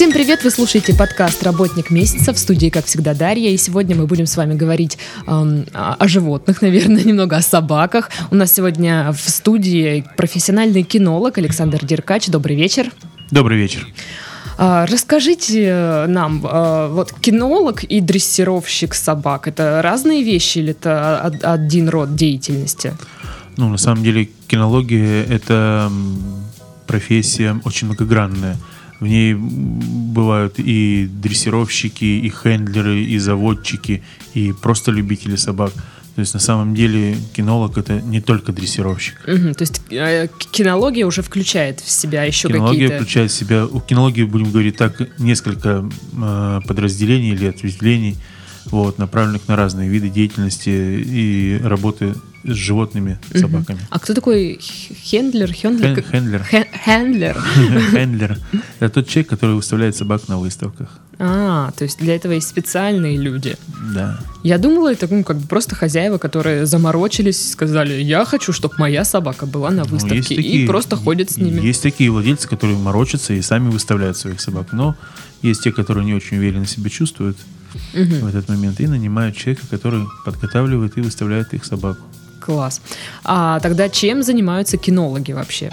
Всем привет! Вы слушаете подкаст «Работник месяца» в студии, как всегда, Дарья. И сегодня мы будем с вами говорить эм, о, животных, наверное, немного о собаках. У нас сегодня в студии профессиональный кинолог Александр Деркач. Добрый вечер. Добрый вечер. А, расскажите нам, а, вот кинолог и дрессировщик собак, это разные вещи или это од- один род деятельности? Ну, на самом деле, кинология — это профессия очень многогранная. В ней бывают и дрессировщики, и хендлеры, и заводчики, и просто любители собак. То есть, на самом деле, кинолог — это не только дрессировщик. Мгм, то есть э, кинология уже включает в себя еще Кинология какие-то... включает в себя, у кинологии, будем говорить так, несколько э, подразделений или ответвлений, вот, направленных на разные виды деятельности и работы с животными, Мгм. собаками. А кто такой хендлер? Хендлер? Хендлер. Хен- Хендлер. Хендлер. Это тот человек, который выставляет собак на выставках. А, то есть для этого есть специальные люди. Да. Я думала, это ну, как бы просто хозяева, которые заморочились, сказали, я хочу, чтобы моя собака была на Ну, выставке, и такие- просто ходят с ними. Есть такие владельцы, которые морочатся и сами выставляют своих собак. Но есть те, которые не очень уверенно себя чувствуют Мгм, в этот момент и нанимают человека, который подготавливает и выставляет их собаку. Класс. А тогда чем занимаются кинологи вообще?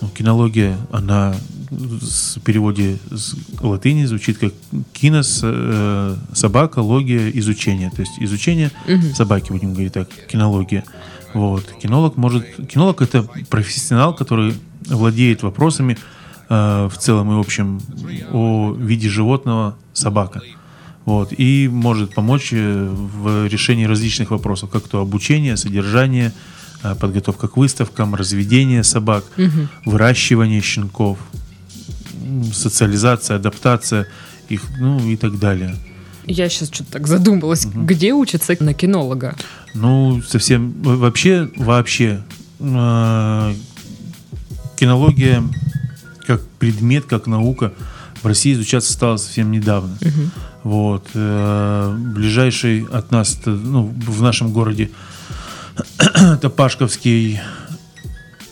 Ну, кинология, она в переводе с латыни звучит как кинос, э, собака, логия, изучение. То есть изучение Мгм. собаки, будем говорить так, кинология. Вот. Кинолог может... Кинолог — это профессионал, который владеет вопросами э, в целом и общем о виде животного собака. Вот. И может помочь э, в решении различных вопросов, как то обучение, содержание, э, подготовка к выставкам, разведение собак, Мгм. выращивание щенков, социализация, адаптация их, ну и так далее. Я сейчас что-то так задумалась, где учатся на кинолога? Ну, совсем во- вообще, вообще э, кинология как предмет, как наука в России изучаться стала совсем недавно. Мгм. Вот. э, ближайший от нас, ну, в нашем городе, это Пашковский,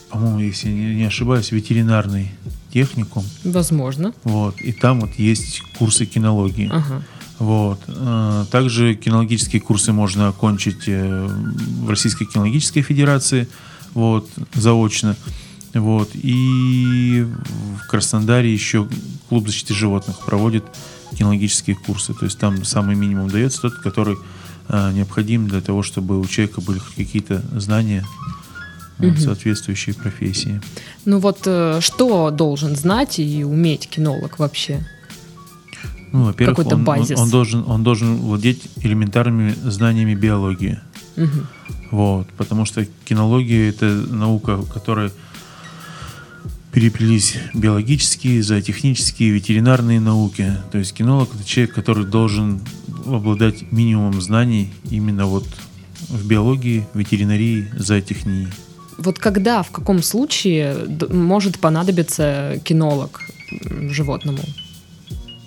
по-моему, если не ошибаюсь, ветеринарный техникум. Возможно. Вот. И там вот есть курсы кинологии. Ага. Вот. Э, Также кинологические курсы можно окончить э, в Российской кинологической федерации, вот, заочно. Вот. И в Краснодаре еще клуб защиты животных проводит кинологические курсы. То есть там самый минимум дается тот, который э, необходим для того, чтобы у человека были какие-то знания Мгм. соответствующей профессии. Ну вот э, что должен знать и уметь кинолог вообще? Ну, во-первых, он, он- базис. он должен, он должен владеть элементарными знаниями биологии. Мгм. Вот, потому что кинология это наука, в которой переплелись биологические, зоотехнические, ветеринарные науки. То есть кинолог это человек, который должен обладать минимумом знаний именно вот в биологии, ветеринарии, зоотехнии. Вот когда, в каком случае может понадобиться кинолог животному?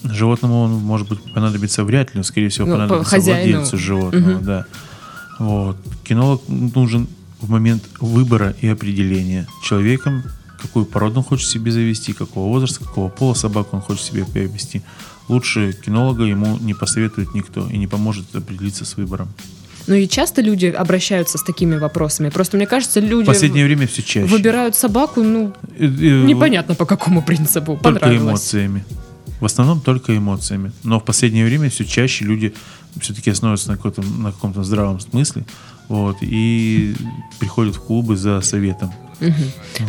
Животному он, может быть, понадобится вряд ли, но, скорее всего, Ну, по понадобится хозяину. владельцу животного, Мгм. да. Вот. Кинолог нужен в момент выбора и определения человеком, какую породу он хочет себе завести, какого возраста, какого пола собаку он хочет себе приобрести. Лучше кинолога ему не посоветует никто и не поможет определиться с выбором. Ну и часто люди обращаются с такими вопросами. Просто мне кажется, В люди последнее время все чаще. выбирают собаку, ну, Э, э, непонятно по какому принципу. Только эмоциями. В основном только эмоциями. Но в последнее время все чаще люди все-таки основываются на каком-то, на каком-то здравом смысле. Вот, и приходят в клубы за советом. Мгм.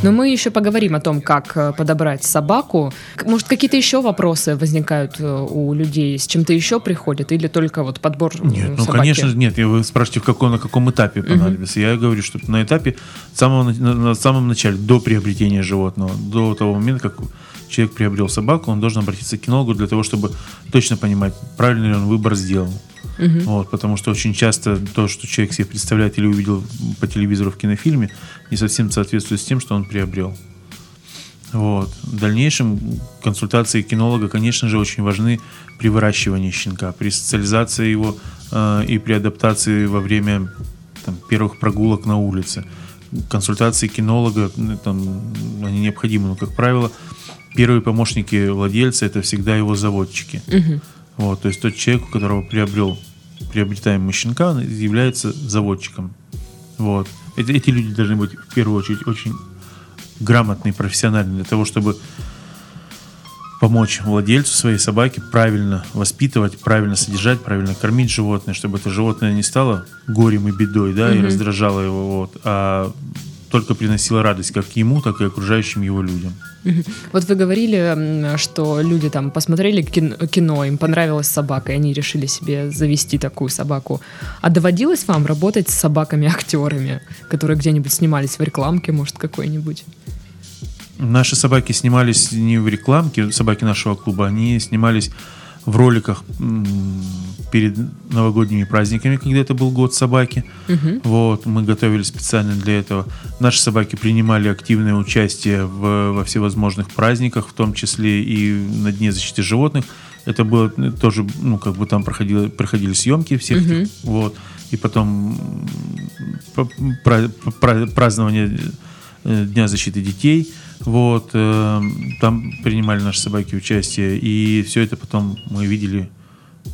Но мы еще поговорим о том, как э, подобрать собаку. Может, какие-то еще вопросы возникают э, у людей? С чем-то еще приходят? Или только вот подбор Нет, ну собаки? конечно же нет. Вы спрашиваете, в каком, на каком этапе понадобится. Я говорю, что на этапе самого, на, на- на самом начале, до приобретения животного, до того момента, как человек приобрел собаку, он должен обратиться к кинологу для того, чтобы точно понимать, правильно ли он выбор сделал. Мгм. Вот, потому что очень часто то, что человек себе представляет или увидел по телевизору в кинофильме, не совсем соответствует с тем, что он приобрел. Вот. В дальнейшем консультации кинолога, конечно же, очень важны при выращивании щенка, при социализации его э, и при адаптации во время там, первых прогулок на улице. Консультации кинолога, там, они необходимы, но, как правило, первые помощники владельца это всегда его заводчики. Мгм. Вот, то есть тот человек, у которого приобрел приобретаемый щенка, он является заводчиком. Вот. Эти, эти люди должны быть в первую очередь очень грамотные, профессиональные для того, чтобы помочь владельцу своей собаки правильно воспитывать, правильно содержать, правильно кормить животное, чтобы это животное не стало горем и бедой, да, и Мгм. раздражало его, вот, а только приносило радость как ему, так и окружающим его людям. Вот вы говорили, что люди там посмотрели кин- кино, им понравилась собака, и они решили себе завести такую собаку. А доводилось вам работать с собаками-актерами, которые где-нибудь снимались в рекламке, может, какой-нибудь? Наши собаки снимались не в рекламке, собаки нашего клуба, они снимались в роликах перед новогодними праздниками, когда это был год собаки. Мгм. Вот, мы готовили специально для этого. Наши собаки принимали активное участие в, во всевозможных праздниках, в том числе и на Дне защиты животных. Это было ну, тоже, ну, как бы там проходило, проходили съемки всех Мгм. этих, вот. И потом празднование э, Дня защиты детей. Вот, э, там принимали наши собаки участие. И все это потом мы видели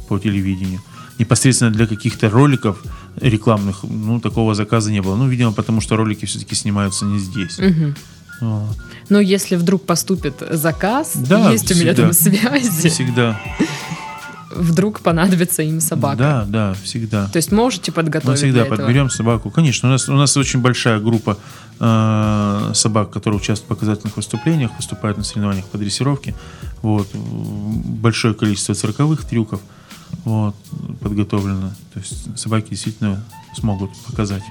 по телевидению. Непосредственно для каких-то роликов рекламных, ну, такого заказа не было. Ну, видимо, потому что ролики все-таки снимаются не здесь. Мгм. Вот. Но если вдруг поступит заказ, Да, есть у меня всегда. там связи, Всегда. вдруг понадобится им собака. Да, да, всегда. То есть можете подготовить Мы всегда подберем собаку. Конечно, у нас, у нас очень большая группа э, собак, которые участвуют в показательных выступлениях, выступают на соревнованиях по дрессировке. Вот. Большое количество цирковых трюков вот, подготовлено. То есть собаки действительно смогут показать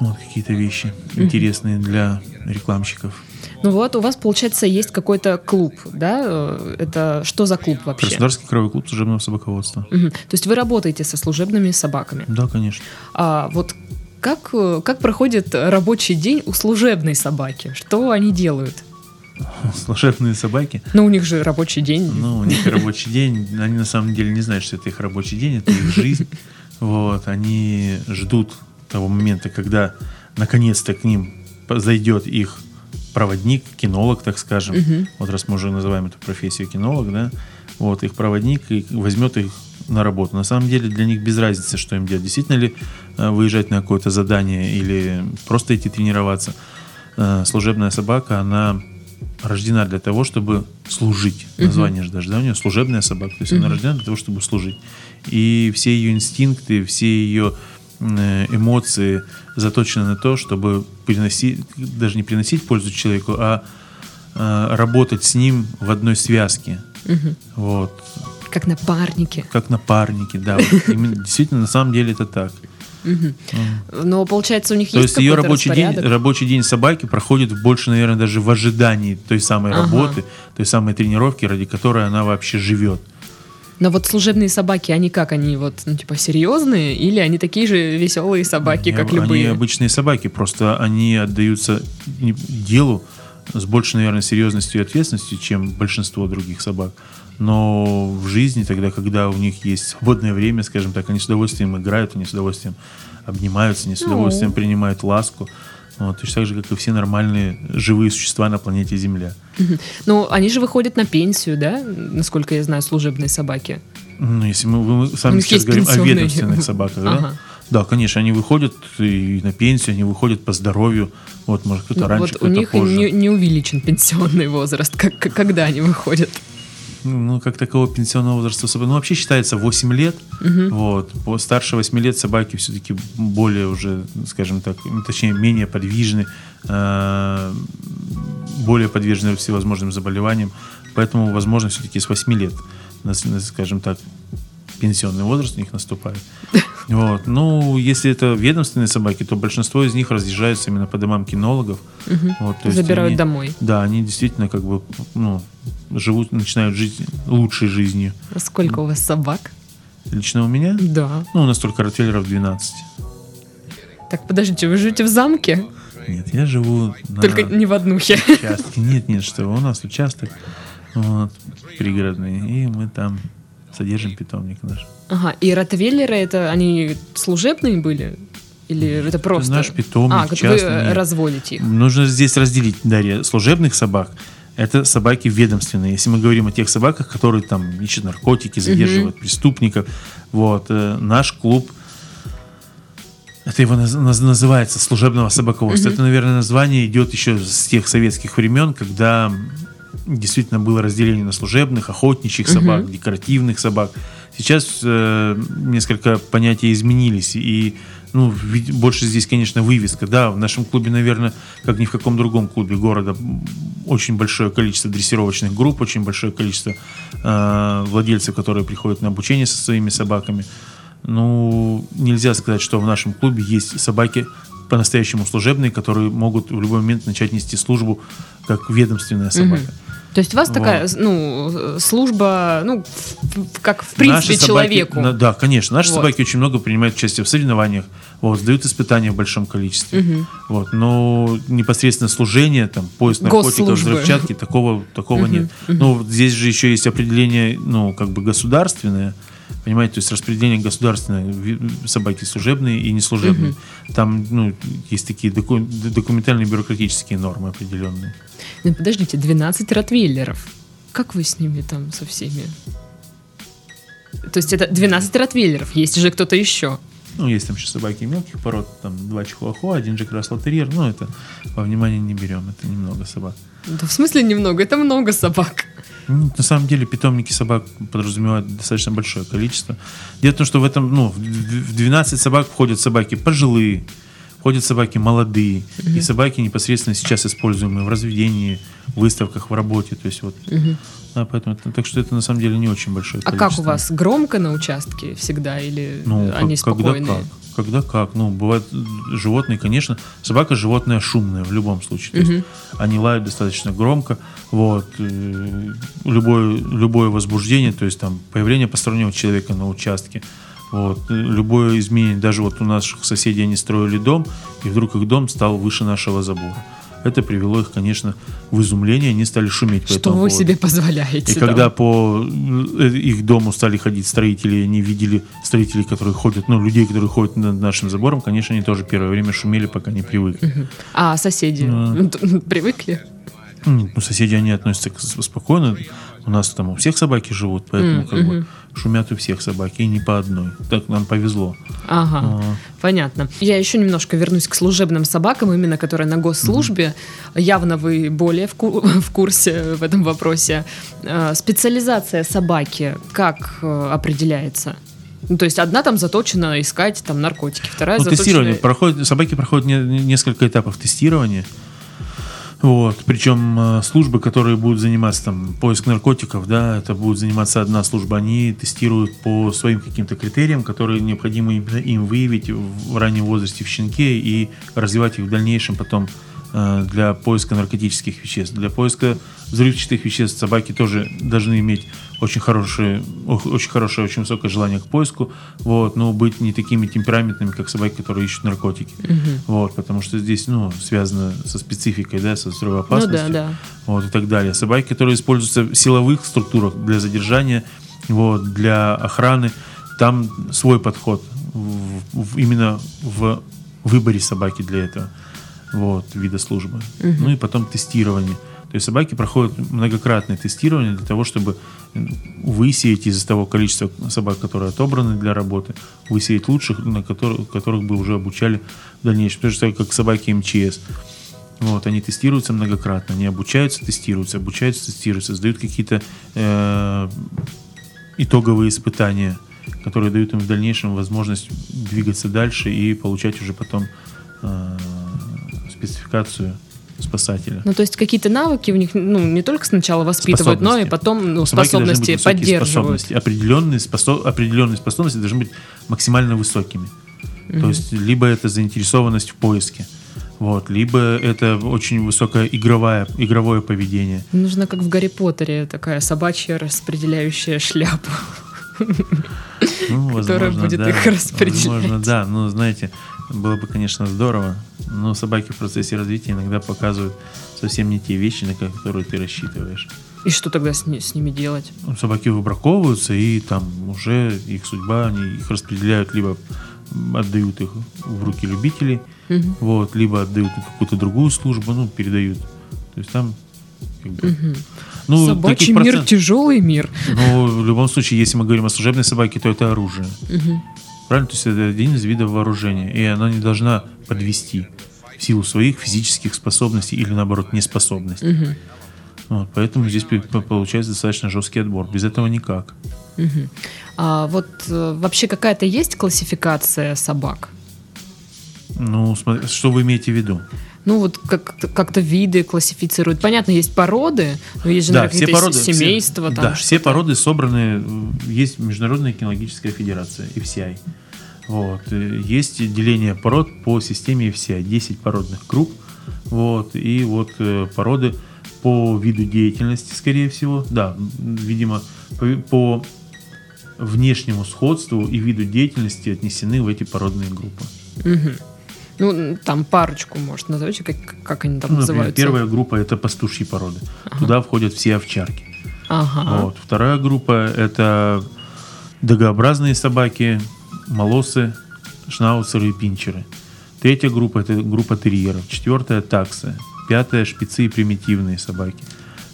вот, какие-то вещи интересные для рекламщиков. Ну вот, у вас, получается, есть какой-то клуб, да? Это что за клуб вообще? Краснодарский краевой клуб служебного собаководства. Мгм. То есть вы работаете со служебными собаками. Да, конечно. А вот как, э, как проходит рабочий день у служебной собаки? Что они делают? Служебные собаки. Ну, у них же рабочий день. Ну, у них рабочий день. Они на самом деле не знают, что это их рабочий день, это их жизнь. Вот, они ждут того момента, когда наконец-то к ним зайдет их проводник, кинолог, так скажем. Мгм. Вот раз мы уже называем эту профессию кинолог, да, вот их проводник и возьмет их на работу. На самом деле для них без разницы, что им делать. Действительно ли э, выезжать на какое-то задание или просто идти тренироваться. Э, Служебная собака, она рождена для того, чтобы служить. Название же даже, да, у нее служебная собака. То есть она рождена для того, чтобы служить. И все ее инстинкты, все ее э, эмоции заточены на то, чтобы приносить, даже не приносить пользу человеку, а э, работать с ним в одной связке. Мгм. Вот. Как напарники. Как напарники, да. Вот именно, действительно, на самом деле это так. Но получается, у них То есть есть ее рабочий день, рабочий день собаки проходит больше, наверное, даже в ожидании той самой Ага. работы, той самой тренировки, ради которой она вообще живет. Но вот служебные собаки, они как? Они вот, ну, типа, серьезные? Или они такие же веселые собаки, они, как они любые? обычные собаки, просто они отдаются делу с большей, наверное, серьезностью и ответственностью, чем большинство других собак. Но в жизни, тогда, когда у них есть свободное время, скажем так, они с удовольствием играют, они с удовольствием обнимаются, они с Ну. удовольствием принимают ласку. Вот, точно так же, как и все нормальные живые существа на планете Земля. Ну, они же выходят на пенсию, да? Насколько я знаю, служебные собаки. Ну, если мы, мы с У вами них сейчас говорим о ведомственных собаках, да? Ага. Да, конечно, они выходят и на пенсию, они выходят по здоровью. Вот, может, кто-то Ну, раньше, вот у кто-то них и позже. не, не увеличен пенсионный возраст. Как- когда они выходят? Ну, как такого пенсионного возраста особо. Ну, вообще считается 8 лет. Мгм. Вот. По старше 8 лет собаки все-таки более уже, скажем так, ну, точнее, менее подвижны, э, более подвержены всевозможным заболеваниям. Поэтому, возможно, все-таки с 8 лет, скажем так, пенсионный возраст у них наступает. Вот. Ну, если это ведомственные собаки, то большинство из них разъезжаются именно по домам кинологов. Мгм. Вот, то есть Забирают они- домой. Да, они действительно как бы ну, живут, начинают жить лучшей жизнью. А Сколько у вас собак? Лично у меня, Да. ну, у нас только ротвейлеров 12. Так, подождите, вы живете в замке? нет, я живу на Только не в однухе. участке. Нет, нет, что у нас участок вот, пригородный, и мы там содержим питомник наш. Ага, и ротвейлеры это они служебные были? Или это просто... наш питомник а, как вы частный, э, нет. разводите их? Нужно здесь разделить, Дарья, служебных собак. Это собаки ведомственные. Если мы говорим о тех собаках, которые там ищут наркотики, задерживают преступников, вот э, наш клуб, это его наз- наз- называется служебного собаководства. Это, наверное, название идет еще с тех советских времен, когда действительно было разделение на служебных, охотничьих собак, декоративных собак. Сейчас э, несколько понятия изменились, и ну, больше здесь, конечно, вывеска. Да, в нашем клубе, наверное, как ни в каком другом клубе города, очень большое количество дрессировочных групп, очень большое количество э, владельцев, которые приходят на обучение со своими собаками. Ну, нельзя сказать, что в нашем клубе есть собаки по-настоящему служебные, которые могут в любой момент начать нести службу как ведомственная собака. То есть у вас Вот. такая, ну, служба, ну, как в принципе Наши собаки- человеку. на- да, конечно. Наши Вот. собаки очень много принимают участие в соревнованиях, вот, сдают испытания в большом количестве. Вот, но непосредственно служение, там, поиск наркотиков, взрывчатки, такого, такого нет. Ну, вот здесь же еще есть определение, ну, как бы государственное, понимаете, то есть распределение государственное, собаки служебные и неслужебные. Там, ну, есть такие доку- документальные бюрократические нормы определенные. Ну, подождите, 12 ротвейлеров. Как вы с ними там со всеми? То есть это 12 ротвейлеров, есть же кто-то еще. Ну, есть там еще собаки мелких пород, там два чихуахуа, один Джек Рассел Терьер, но это во внимание не берем, это немного собак. Да в смысле немного? Это много собак. Ну, На самом деле питомники собак подразумевают достаточно большое количество. Дело в том, что в этом, ну, в в 12 собак входят собаки пожилые, входят собаки молодые, и собаки непосредственно сейчас используемые в разведении, в выставках, в работе. То есть вот, да, поэтому, это- так что это на самом деле не очень большое А количество. как у вас? Громко на участке всегда или Ну, они как- когда спокойные? как. Когда как. Ну, бывают э, животные, конечно. Собака животное шумное в любом случае. То есть они лают достаточно громко. Вот. э, Любое, любое возбуждение, то есть там появление постороннего человека на участке. Вот. э, Любое изменение, даже вот у наших соседей они строили дом, и вдруг их дом стал выше нашего забора. Это привело их, конечно, в изумление, они стали шуметь по Что этому вы поводу. себе позволяете? И там? когда по э, их дому стали ходить строители, они видели строителей, которые ходят, ну, людей, которые ходят над нашим забором, конечно, они тоже первое время шумели, пока не привыкли. А соседи привыкли? М, Ну, соседи, они относятся к- спокойно. У нас там у всех собаки живут, поэтому как бы шумят у всех собаки, и не по одной. Так нам повезло. Ага, А. понятно. Я еще немножко вернусь к служебным собакам, именно которые на госслужбе. Явно вы более в, ку- в курсе в этом вопросе. Э, Специализация собаки как э, определяется? Ну, то есть одна там заточена искать там наркотики, вторая Ну, заточена... тестирование проходит, собаки проходят не- несколько этапов тестирования. Вот, причем э, службы, которые будут заниматься там поиск наркотиков, да, это будет заниматься одна служба, они тестируют по своим каким-то критериям, которые необходимо им выявить в раннем возрасте в щенке и развивать их в дальнейшем потом э, для поиска наркотических веществ. Для поиска взрывчатых веществ собаки тоже должны иметь очень хорошее, очень хорошее, очень высокое желание к поиску, вот, но быть не такими темпераментными, как собаки, которые ищут наркотики. Вот, потому что здесь, ну, связано со спецификой, да, со Ну взрывоопасностью. да, да. Вот, и так далее. Собаки, которые используются в силовых структурах для задержания, вот, для охраны, там свой подход в- в- именно в выборе собаки для этого вот, вида службы. Ну и потом тестирование. То есть собаки проходят многократное тестирование для того, чтобы высеять из того количества собак, которые отобраны для работы, высеять лучших, на которых, которых бы уже обучали в дальнейшем. Потому что как собаки МЧС. Вот, они тестируются многократно, они обучаются, тестируются, обучаются, тестируются, сдают какие-то э, итоговые испытания, которые дают им в дальнейшем возможность двигаться дальше и получать уже потом э, спецификацию спасателя. Ну, то есть какие-то навыки у них, ну, не только сначала воспитывают, но и потом ну, способности поддерживают. способности. Определенные, спосо- определенные способности должны быть максимально высокими. То есть либо это заинтересованность в поиске, вот, либо это очень высокое игровое, игровое поведение. Нужно, как в Гарри Поттере, такая собачья распределяющая шляпа. Ну, Которая возможно, будет да, их распределять. Возможно, да. Но, знаете, было бы, конечно, здорово, но собаки в процессе развития иногда показывают совсем не те вещи, на которые ты рассчитываешь. И что тогда с, с ними делать? Ну, Собаки выбраковываются, и там уже их судьба, они их распределяют, либо отдают их в руки любителей, Мгм. вот, либо отдают на какую-то другую службу, ну, передают. То есть там как бы, ну, Собачий мир процент- тяжелый мир. Но в любом случае, если мы говорим о служебной собаке, то это оружие. Мгм. Правильно? То есть это один из видов вооружения. И она не должна подвести в силу своих физических способностей или, наоборот, неспособностей. Мгм. Вот, поэтому здесь получается достаточно жесткий отбор. Без этого никак. Мгм. А вот э, вообще какая-то есть классификация собак? Ну, смотри, что вы имеете в виду? Ну вот как- как-то виды классифицируют. Понятно, есть породы, но есть же Да, наверное, все какие-то породы, семейства. все, там да, все породы собраны. Есть Международная кинологическая федерация, FCI. Вот. э, Есть деление пород по системе FCI. 10 породных групп. Вот. И вот э, породы по виду деятельности, скорее всего. Да, видимо, по, по внешнему сходству и виду деятельности отнесены в эти породные группы. Мгм. Ну, там парочку, может, назовете, как, как они там Ну, например, называются? первая группа это пастушьи породы. Туда входят все овчарки. Ага. Вот. Вторая группа это догообразные собаки, молосы, шнауцеры и пинчеры. Третья группа это группа терьеров. Четвертая таксы. Пятая шпицы и примитивные собаки.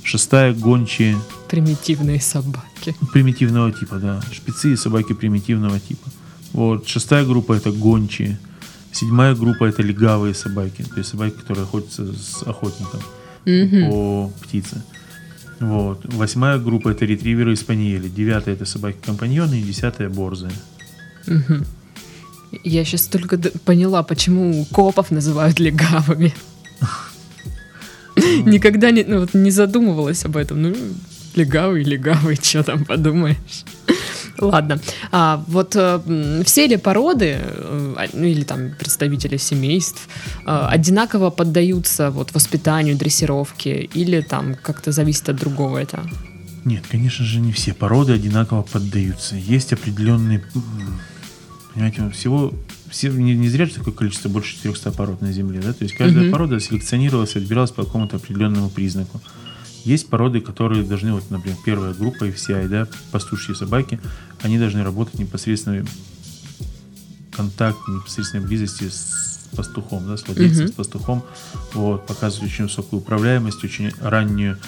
Шестая гончие Примитивные собаки. примитивного типа, да. Шпицы и собаки примитивного типа. Вот. Шестая группа это гончие. Седьмая группа это легавые собаки. То есть собаки, которые охотятся с охотником Мгм. по птице. Вот. Восьмая группа это ретриверы и спаниели. Девятая это собаки-компаньоны и десятая борзые. Мгм. Я сейчас только поняла, почему копов называют легавыми. Никогда не, ну, вот не задумывалась об этом. Ну, легавый, легавый, что там подумаешь. Ладно. А вот э, все ли породы, э, ну или там представители семейств, э, одинаково поддаются вот воспитанию, дрессировке, или там как-то зависит от другого это? Нет, конечно же, не все породы одинаково поддаются. Есть определенные... Понимаете, всего... Все, не, не зря же такое количество, больше 400 пород на Земле, да? То есть каждая Мгм. порода селекционировалась отбиралась по какому-то определенному признаку. Есть породы, которые должны, вот, например, первая группа FCI, да, пастушьи собаки, они должны работать непосредственно контакт, непосредственной близости с пастухом, да, с владельцем, Мгм. с пастухом, вот, показывают очень высокую управляемость, очень раннюю,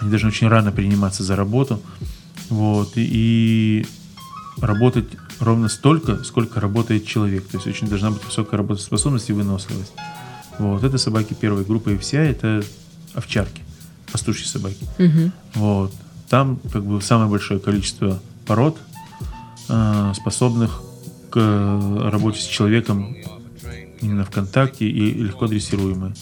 они должны очень рано приниматься за работу, вот, и, и работать ровно столько, сколько работает человек, то есть очень должна быть высокая работоспособность и выносливость. Вот, это собаки первой группы FCI, это овчарки, пастушьи собаки. Мгм. Вот. Там как бы самое большое количество пород, э, способных к э, работе с человеком именно в контакте и легко дрессируемые.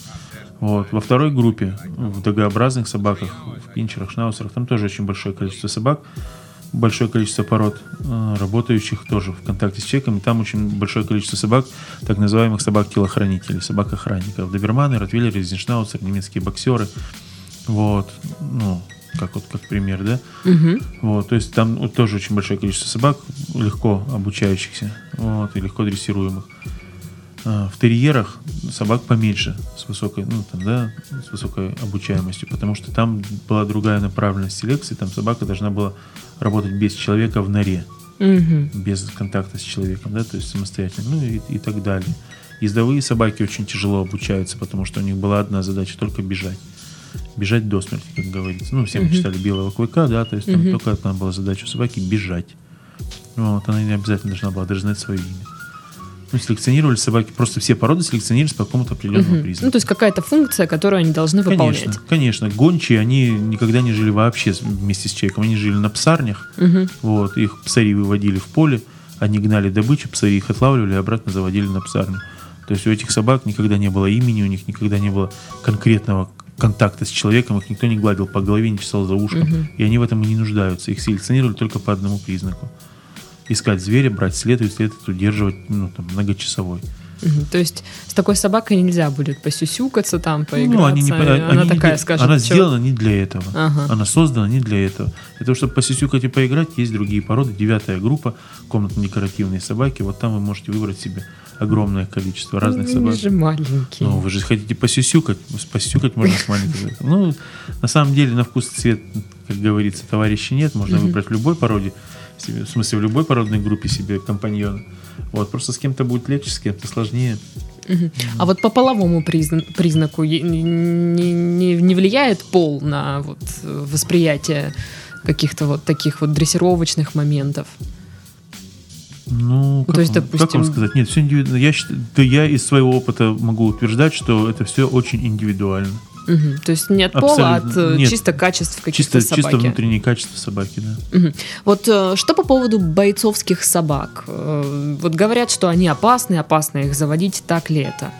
Вот. Во второй группе, в догообразных собаках, в пинчерах, шнаусерах, там тоже очень большое количество собак, большое количество пород, э, работающих тоже в контакте с человеком. И там очень большое количество собак, так называемых собак-телохранителей, собак-охранников. Доберманы, ротвейлеры, зеншнауцер, немецкие боксеры. Вот. Ну, как вот как пример, да? Мгм. Вот, то есть там вот тоже очень большое количество собак, легко обучающихся, вот, и легко дрессируемых. А, В терьерах собак поменьше, с высокой, ну, там, да, с высокой обучаемостью, потому что там была другая направленность селекции, там собака должна была работать без человека в норе, Мгм. без контакта с человеком, да, то есть самостоятельно, ну и, и так далее. Ездовые собаки очень тяжело обучаются, потому что у них была одна задача только бежать. Бежать до смерти, как говорится. Ну, все мы читали белого клыка, да, то есть там только одна была задача у собаки бежать. Вот, она не обязательно должна была даже знать свое имя. Ну, селекционировали собаки, просто все породы селекционировались по какому-то определенному Мгм. признаку. Ну, то есть какая-то функция, которую они должны выполнять. Конечно, конечно. Гончие, они никогда не жили вообще вместе с человеком. Они жили на псарнях, Мгм. вот, их псари выводили в поле, они гнали добычу, псари их отлавливали и обратно заводили на псарню. То есть у этих собак никогда не было имени, у них никогда не было конкретного контакта с человеком, их никто не гладил по голове, не чесал за ушком, Мгм. и они в этом и не нуждаются. Их селекционировали только по одному признаку. Искать зверя, брать след, и след этот удерживать ну, там, многочасовой. Мгм. То есть с такой собакой нельзя будет посюсюкаться там, поиграться. Ну, они не, она они не такая для- скажет, она «Чё?» сделана не для этого. Ага. Она создана не для этого. Для того, чтобы посисюкать и поиграть, есть другие породы. Девятая группа, комнатно-декоративные собаки. Вот там вы можете выбрать себе огромное количество разных Ну, собак. Они же маленькие. Ну, вы же хотите посюсюкать. Посюсюкать можно с маленькой. Ну, на самом деле, на вкус и цвет, как говорится, товарищей нет. Можно выбрать любой породе, себе, в смысле, в любой породной группе себе компаньона. Вот, просто с кем-то будет легче, с кем-то сложнее. Мгм. А вот по половому призна- признаку не, не- не влияет пол на вот восприятие каких-то вот таких вот дрессировочных моментов? Ну, как, То есть, вам, как допустим- вам сказать? Нет, все индивидуально. Я, считаю, да я из своего опыта могу утверждать, что это все очень индивидуально. Мгм. То есть не от пола, а от Абсолютно. э, Нет. чисто качеств каких-то Чисто, чисто собаки. внутренние качества собаки, да. Мгм. Вот э, что по поводу бойцовских собак? Э, Вот говорят, что они опасны, опасно их заводить, так ли это?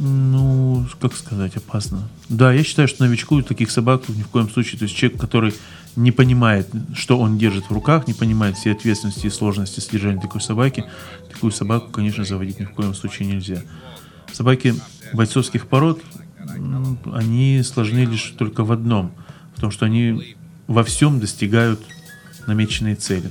Ну, как сказать, опасно. Да, я считаю, что новичку таких собак ни в коем случае, то есть человек, который не понимает, что он держит в руках, не понимает все ответственности и сложности содержания такой собаки, такую собаку, конечно, заводить ни в коем случае нельзя. Собаки бойцовских пород, они сложны лишь только в одном, в том, что они во всем достигают намеченной цели.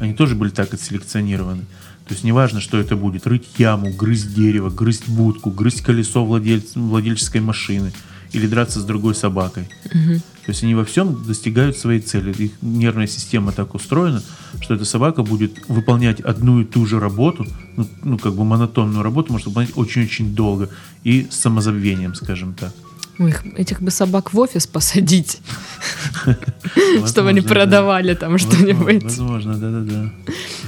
Они тоже были так отселекционированы. То есть неважно, что это будет, рыть яму, грызть дерево, грызть будку, грызть колесо владель- владельческой машины или драться с другой собакой. То есть они во всем достигают своей цели. Их нервная система так устроена, что эта собака будет выполнять одну и ту же работу, ну, ну, как бы монотонную работу, может выполнять очень-очень долго и с самозабвением, скажем так. Ой, их- этих бы собак в офис посадить, чтобы они продавали там Возможно, что-нибудь. Возможно, да-да-да.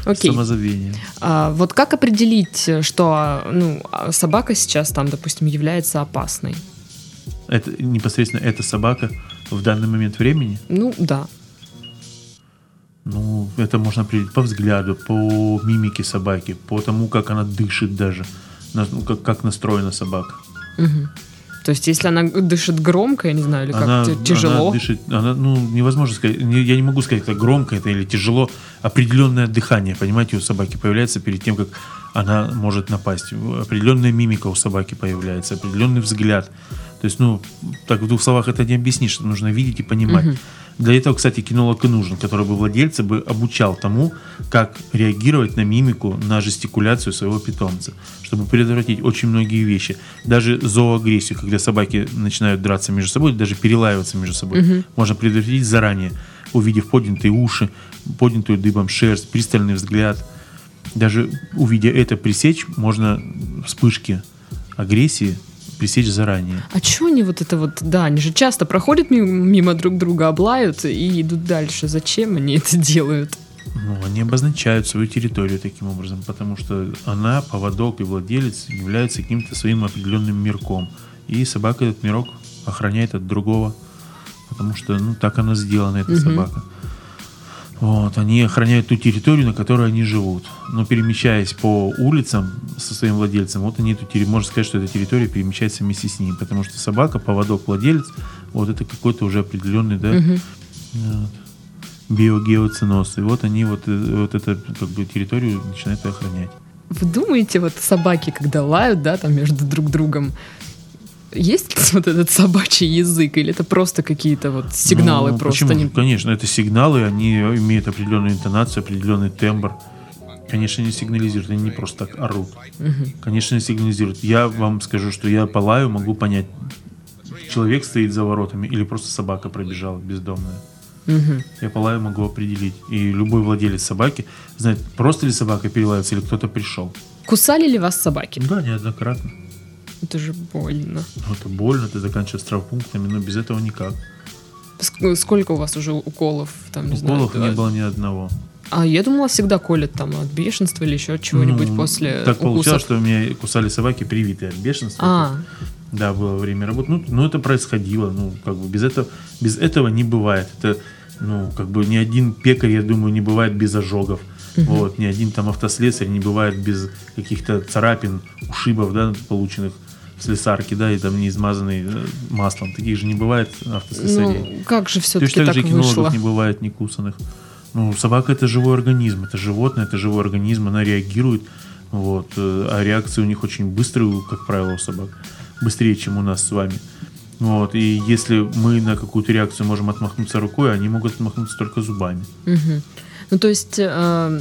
Окей. Самозабвением. А вот как определить, что ну, а собака сейчас там, допустим, является опасной? Это непосредственно эта собака в данный момент времени, Ну, да. ну, это можно определить по взгляду, по мимике собаки, по тому, как она дышит даже, ну, как, как настроена собака. Мгм. То есть, если она дышит громко, я не знаю, или как она, тяжело. она дышит, она, ну, невозможно сказать, я не могу сказать, это громко это или тяжело, определенное дыхание, понимаете, у собаки появляется перед тем, как она может напасть. Определенная мимика у собаки появляется, определенный взгляд. То есть, ну, так в двух словах это не объяснишь, нужно видеть и понимать. Для этого, кстати, кинолог и нужен, который бы владельца бы обучал тому, как реагировать на мимику, на жестикуляцию своего питомца, чтобы предотвратить очень многие вещи. Даже зооагрессию, когда собаки начинают драться между собой, даже перелаиваться между собой, можно предотвратить заранее, увидев поднятые уши, поднятую дыбом шерсть, пристальный взгляд. Даже увидя это пресечь, можно вспышки агрессии пресечь заранее. А чё они вот это вот, да, они же часто проходят мимо, мимо друг друга, облают и идут дальше. Зачем они это делают? Ну, они обозначают свою территорию таким образом, потому что она, поводок и владелец являются каким-то своим определенным мирком. И собака этот мирок охраняет от другого, потому что, ну, так она сделана, эта Мгм. собака. Вот, они охраняют ту территорию, на которой они живут. Но перемещаясь по улицам со своим владельцем, вот они эту территорию, можно сказать, что эта территория перемещается вместе с ним, потому что собака, поводок, владелец, вот это какой-то уже определенный, да, вот, биогеоценоз. И вот они вот, э, вот эту как бы, территорию начинают охранять. Вы думаете, вот собаки, когда лают, да, там между друг другом, есть вот этот собачий язык, или это просто какие-то вот сигналы Ну, просто? почему? не- Конечно, это сигналы, они имеют определенную интонацию, определенный тембр. Конечно, они сигнализируют, они не просто так орут. Мгм. Конечно, они сигнализируют. Я вам скажу, что я по лаю могу понять, человек стоит за воротами или просто собака пробежала бездомная. Мгм. Я по лаю могу определить. И любой владелец собаки знает, просто ли собака перелается или кто-то пришел. Кусали ли вас собаки? Да, неоднократно. Это же больно. Ну, это больно, ты заканчиваешь травмпунктами, но без этого никак. Ск- Сколько у вас уже уколов? Там, не Уколов знаю, не было ни одного. А я думала, всегда колят там от бешенства или еще от чего-нибудь Ну, после Так получалось, укусов. что меня кусали собаки, привитые от бешенства. А, Да, было время работы. Ну, ну, это происходило. Ну, как бы без этого, без этого не бывает. Это, ну, как бы ни один пекарь, я думаю, не бывает без ожогов. Вот, ни один там автослесарь не бывает без каких-то царапин, ушибов, да, полученных в слесарке, да, и там не измазанный э, маслом. Таких же не бывает автослесарей. ну как же все-таки Точно так же и кинологов вышло? не бывает не кусанных. Ну, собака это живой организм, это животное, это живой организм, она реагирует, Вот. Э, а реакции у них очень быстрые, как правило, у собак. Быстрее, чем у нас с вами. Вот. И если мы на какую-то реакцию можем отмахнуться рукой, они могут отмахнуться только зубами. Угу. Ну, то есть, э,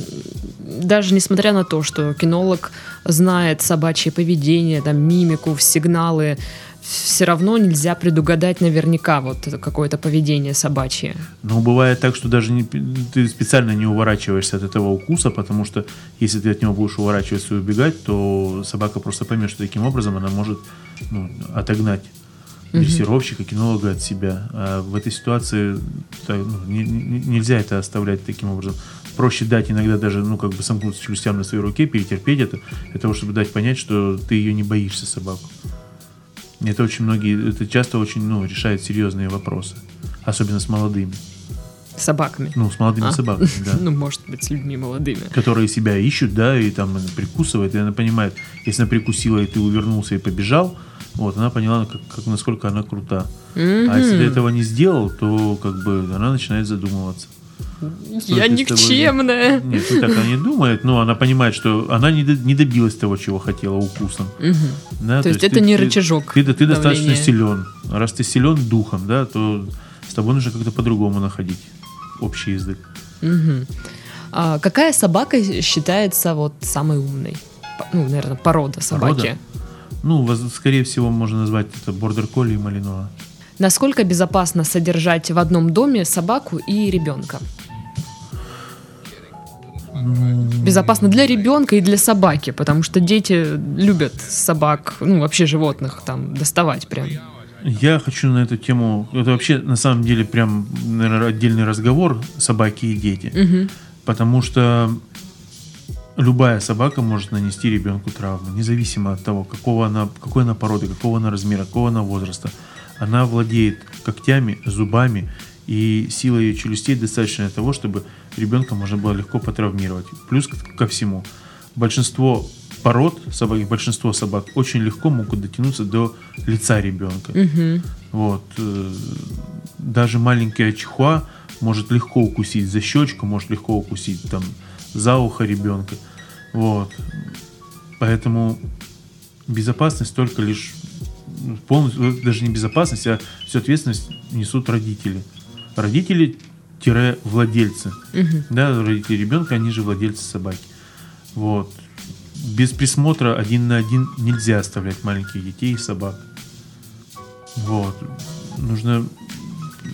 даже несмотря на то, что кинолог знает собачье поведение, там, мимику, сигналы, все равно нельзя предугадать наверняка вот какое-то поведение собачье. Но бывает так, что даже не, ты специально не уворачиваешься от этого укуса, потому что если ты от него будешь уворачиваться и убегать, то собака просто поймет, что таким образом она может ну, отогнать дрессировщика, кинолога от себя. А в этой ситуации так, ну, не, не, нельзя это оставлять таким образом. Проще дать иногда даже, ну, как бы сомкнуться челюстям на своей руке, перетерпеть это, для того, чтобы дать понять, что ты ее не боишься, собаку. Это очень многие, это часто очень, ну, решает серьезные вопросы. Особенно с молодыми. Собаками. Ну, с молодыми а? собаками, да. Ну, может быть, с людьми молодыми. Которые себя ищут, да, и там прикусывает, и она понимает, если она прикусила, и ты увернулся и побежал, вот, она поняла, как, как, насколько она крута. Mm-hmm. А если ты этого не сделал, то как бы она начинает задумываться. Я никчемная. Тобой... Нет, так она не думает, но она понимает, что она не, не добилась того, чего хотела укусом. Угу. Да, то, то есть это ты, не рычажок. Ты, ты, ты достаточно силен. Раз ты силен духом, да, то с тобой нужно как-то по-другому находить общий язык. Угу. А какая собака считается вот самой умной? Ну, наверное, порода собаки. Порода? Ну, скорее всего, можно назвать это бордер колли и малинуа. Насколько безопасно содержать в одном доме собаку и ребенка? Безопасно для ребенка и для собаки, потому что дети любят собак, ну вообще животных там доставать прям. Я хочу на эту тему, это вообще на самом деле прям, наверное, отдельный разговор собаки и дети, угу. потому что любая собака может нанести ребенку травму, независимо от того, какого она, какой она породы, какого она размера, какого она возраста. Она владеет когтями, зубами, и сила ее челюстей достаточно для того, чтобы ребенка можно было легко потравмировать. Плюс ко всему, большинство пород собак, большинство собак очень легко могут дотянуться до лица ребенка. Угу. Вот. Э, даже маленькая чихуа может легко укусить за щечку, может легко укусить там за ухо ребенка. Вот. Поэтому безопасность только лишь полностью, даже не безопасность, а всю ответственность несут родители. Родители-владельцы. Угу. Да, родители ребенка, они же владельцы собаки. Вот. Без присмотра один на один нельзя оставлять маленьких детей и собак. Вот. Нужно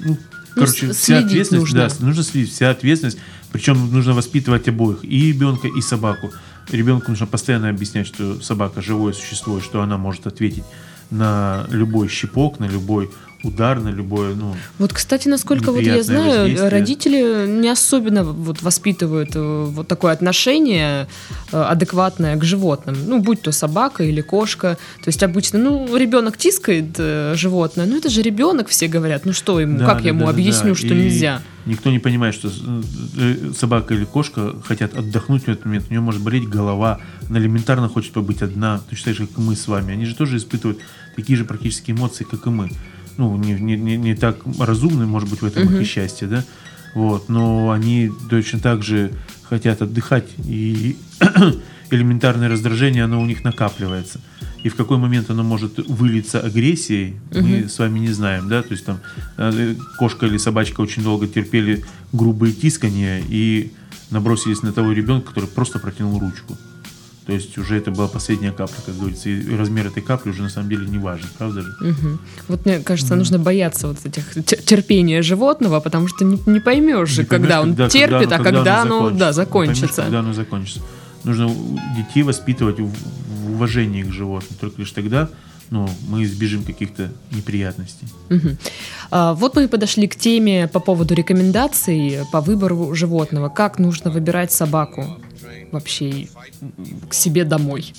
ну, короче, ну, вся ответственность, нужно. да, нужно следить, вся ответственность, причем нужно воспитывать обоих, и ребенка, и собаку. Ребенку нужно постоянно объяснять, что собака живое существо, и что она может ответить на любой щипок, на любой удар, на любое, ну... Вот, кстати, насколько вот я знаю, родители не особенно вот воспитывают э, вот такое отношение э, адекватное к животным. Ну, будь то собака или кошка. То есть обычно, ну, ребенок тискает э, животное, ну, это же ребенок, все говорят. Ну, что ему, да, как да, я ему да, объясню, да. что И нельзя? Никто не понимает, что собака или кошка хотят отдохнуть в этот момент. У нее может болеть голова, она элементарно хочет побыть одна, так же, как мы с вами. Они же тоже испытывают такие же практически эмоции, как и мы ну, не, не, не, так разумны, может быть, в этом их и счастье, да, вот, но они точно так же хотят отдыхать, и элементарное раздражение, оно у них накапливается. И в какой момент оно может вылиться агрессией, угу. мы с вами не знаем, да, то есть там э, кошка или собачка очень долго терпели грубые тискания и набросились на того ребенка, который просто протянул ручку. То есть уже это была последняя капля, как говорится. И размер этой капли уже на самом деле не важен, правда же? Угу. Вот мне кажется, угу. нужно бояться вот этих терпения животного, потому что не, не поймешь же, когда он когда, терпит, когда, а когда, когда оно, да, закончится. Поймешь, когда оно закончится. Нужно детей воспитывать в, в уважении к животным. Только лишь тогда ну, мы избежим каких-то неприятностей. Угу. А, вот мы и подошли к теме по поводу рекомендаций по выбору животного. Как нужно выбирать собаку? Вообще к себе домой?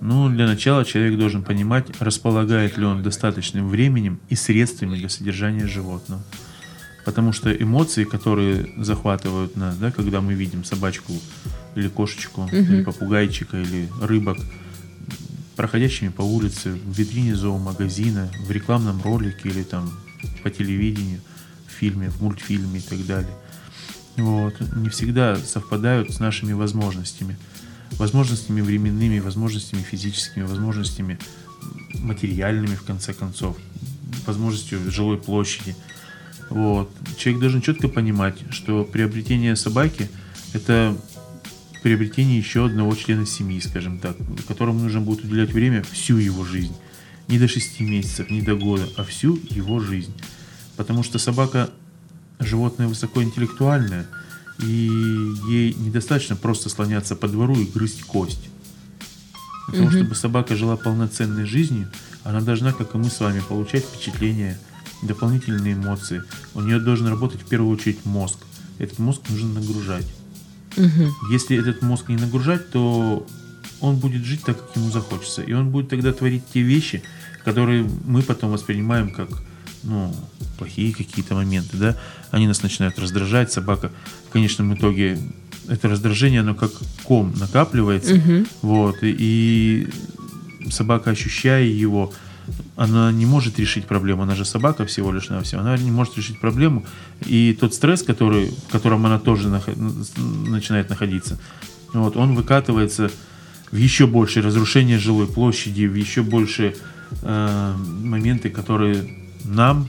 Ну, для начала человек должен понимать, располагает ли он достаточным временем и средствами для содержания животного. Потому что эмоции, которые захватывают нас, да, когда мы видим собачку или кошечку, угу. или попугайчика, или рыбок, проходящими по улице, в витрине зоомагазина, в рекламном ролике или там по телевидению, в фильме, в мультфильме и так далее – вот, не всегда совпадают с нашими возможностями. возможностями временными, возможностями физическими, возможностями материальными, в конце концов, возможностью жилой площади. Вот. Человек должен четко понимать, что приобретение собаки – это приобретение еще одного члена семьи, скажем так, которому нужно будет уделять время всю его жизнь. Не до 6 месяцев, не до года, а всю его жизнь. Потому что собака – животное высокоинтеллектуальное, и ей недостаточно просто слоняться по двору и грызть кость. Для того, чтобы собака жила полноценной жизнью, она должна, как и мы с вами, получать впечатления, дополнительные эмоции. У нее должен работать в первую очередь мозг. Этот мозг нужно нагружать. Угу. Если этот мозг не нагружать, то он будет жить так, как ему захочется. И он будет тогда творить те вещи, которые мы потом воспринимаем как ну, плохие какие-то моменты, да, они нас начинают раздражать, собака в конечном итоге это раздражение, оно как ком накапливается, Мгм. вот, и, и собака, ощущая его, она не может решить проблему, она же собака всего лишь навсего, она не может решить проблему, и тот стресс, который, в котором она тоже нахо- начинает находиться, вот, он выкатывается в еще большее разрушение жилой площади, в еще больше э, моменты, которые нам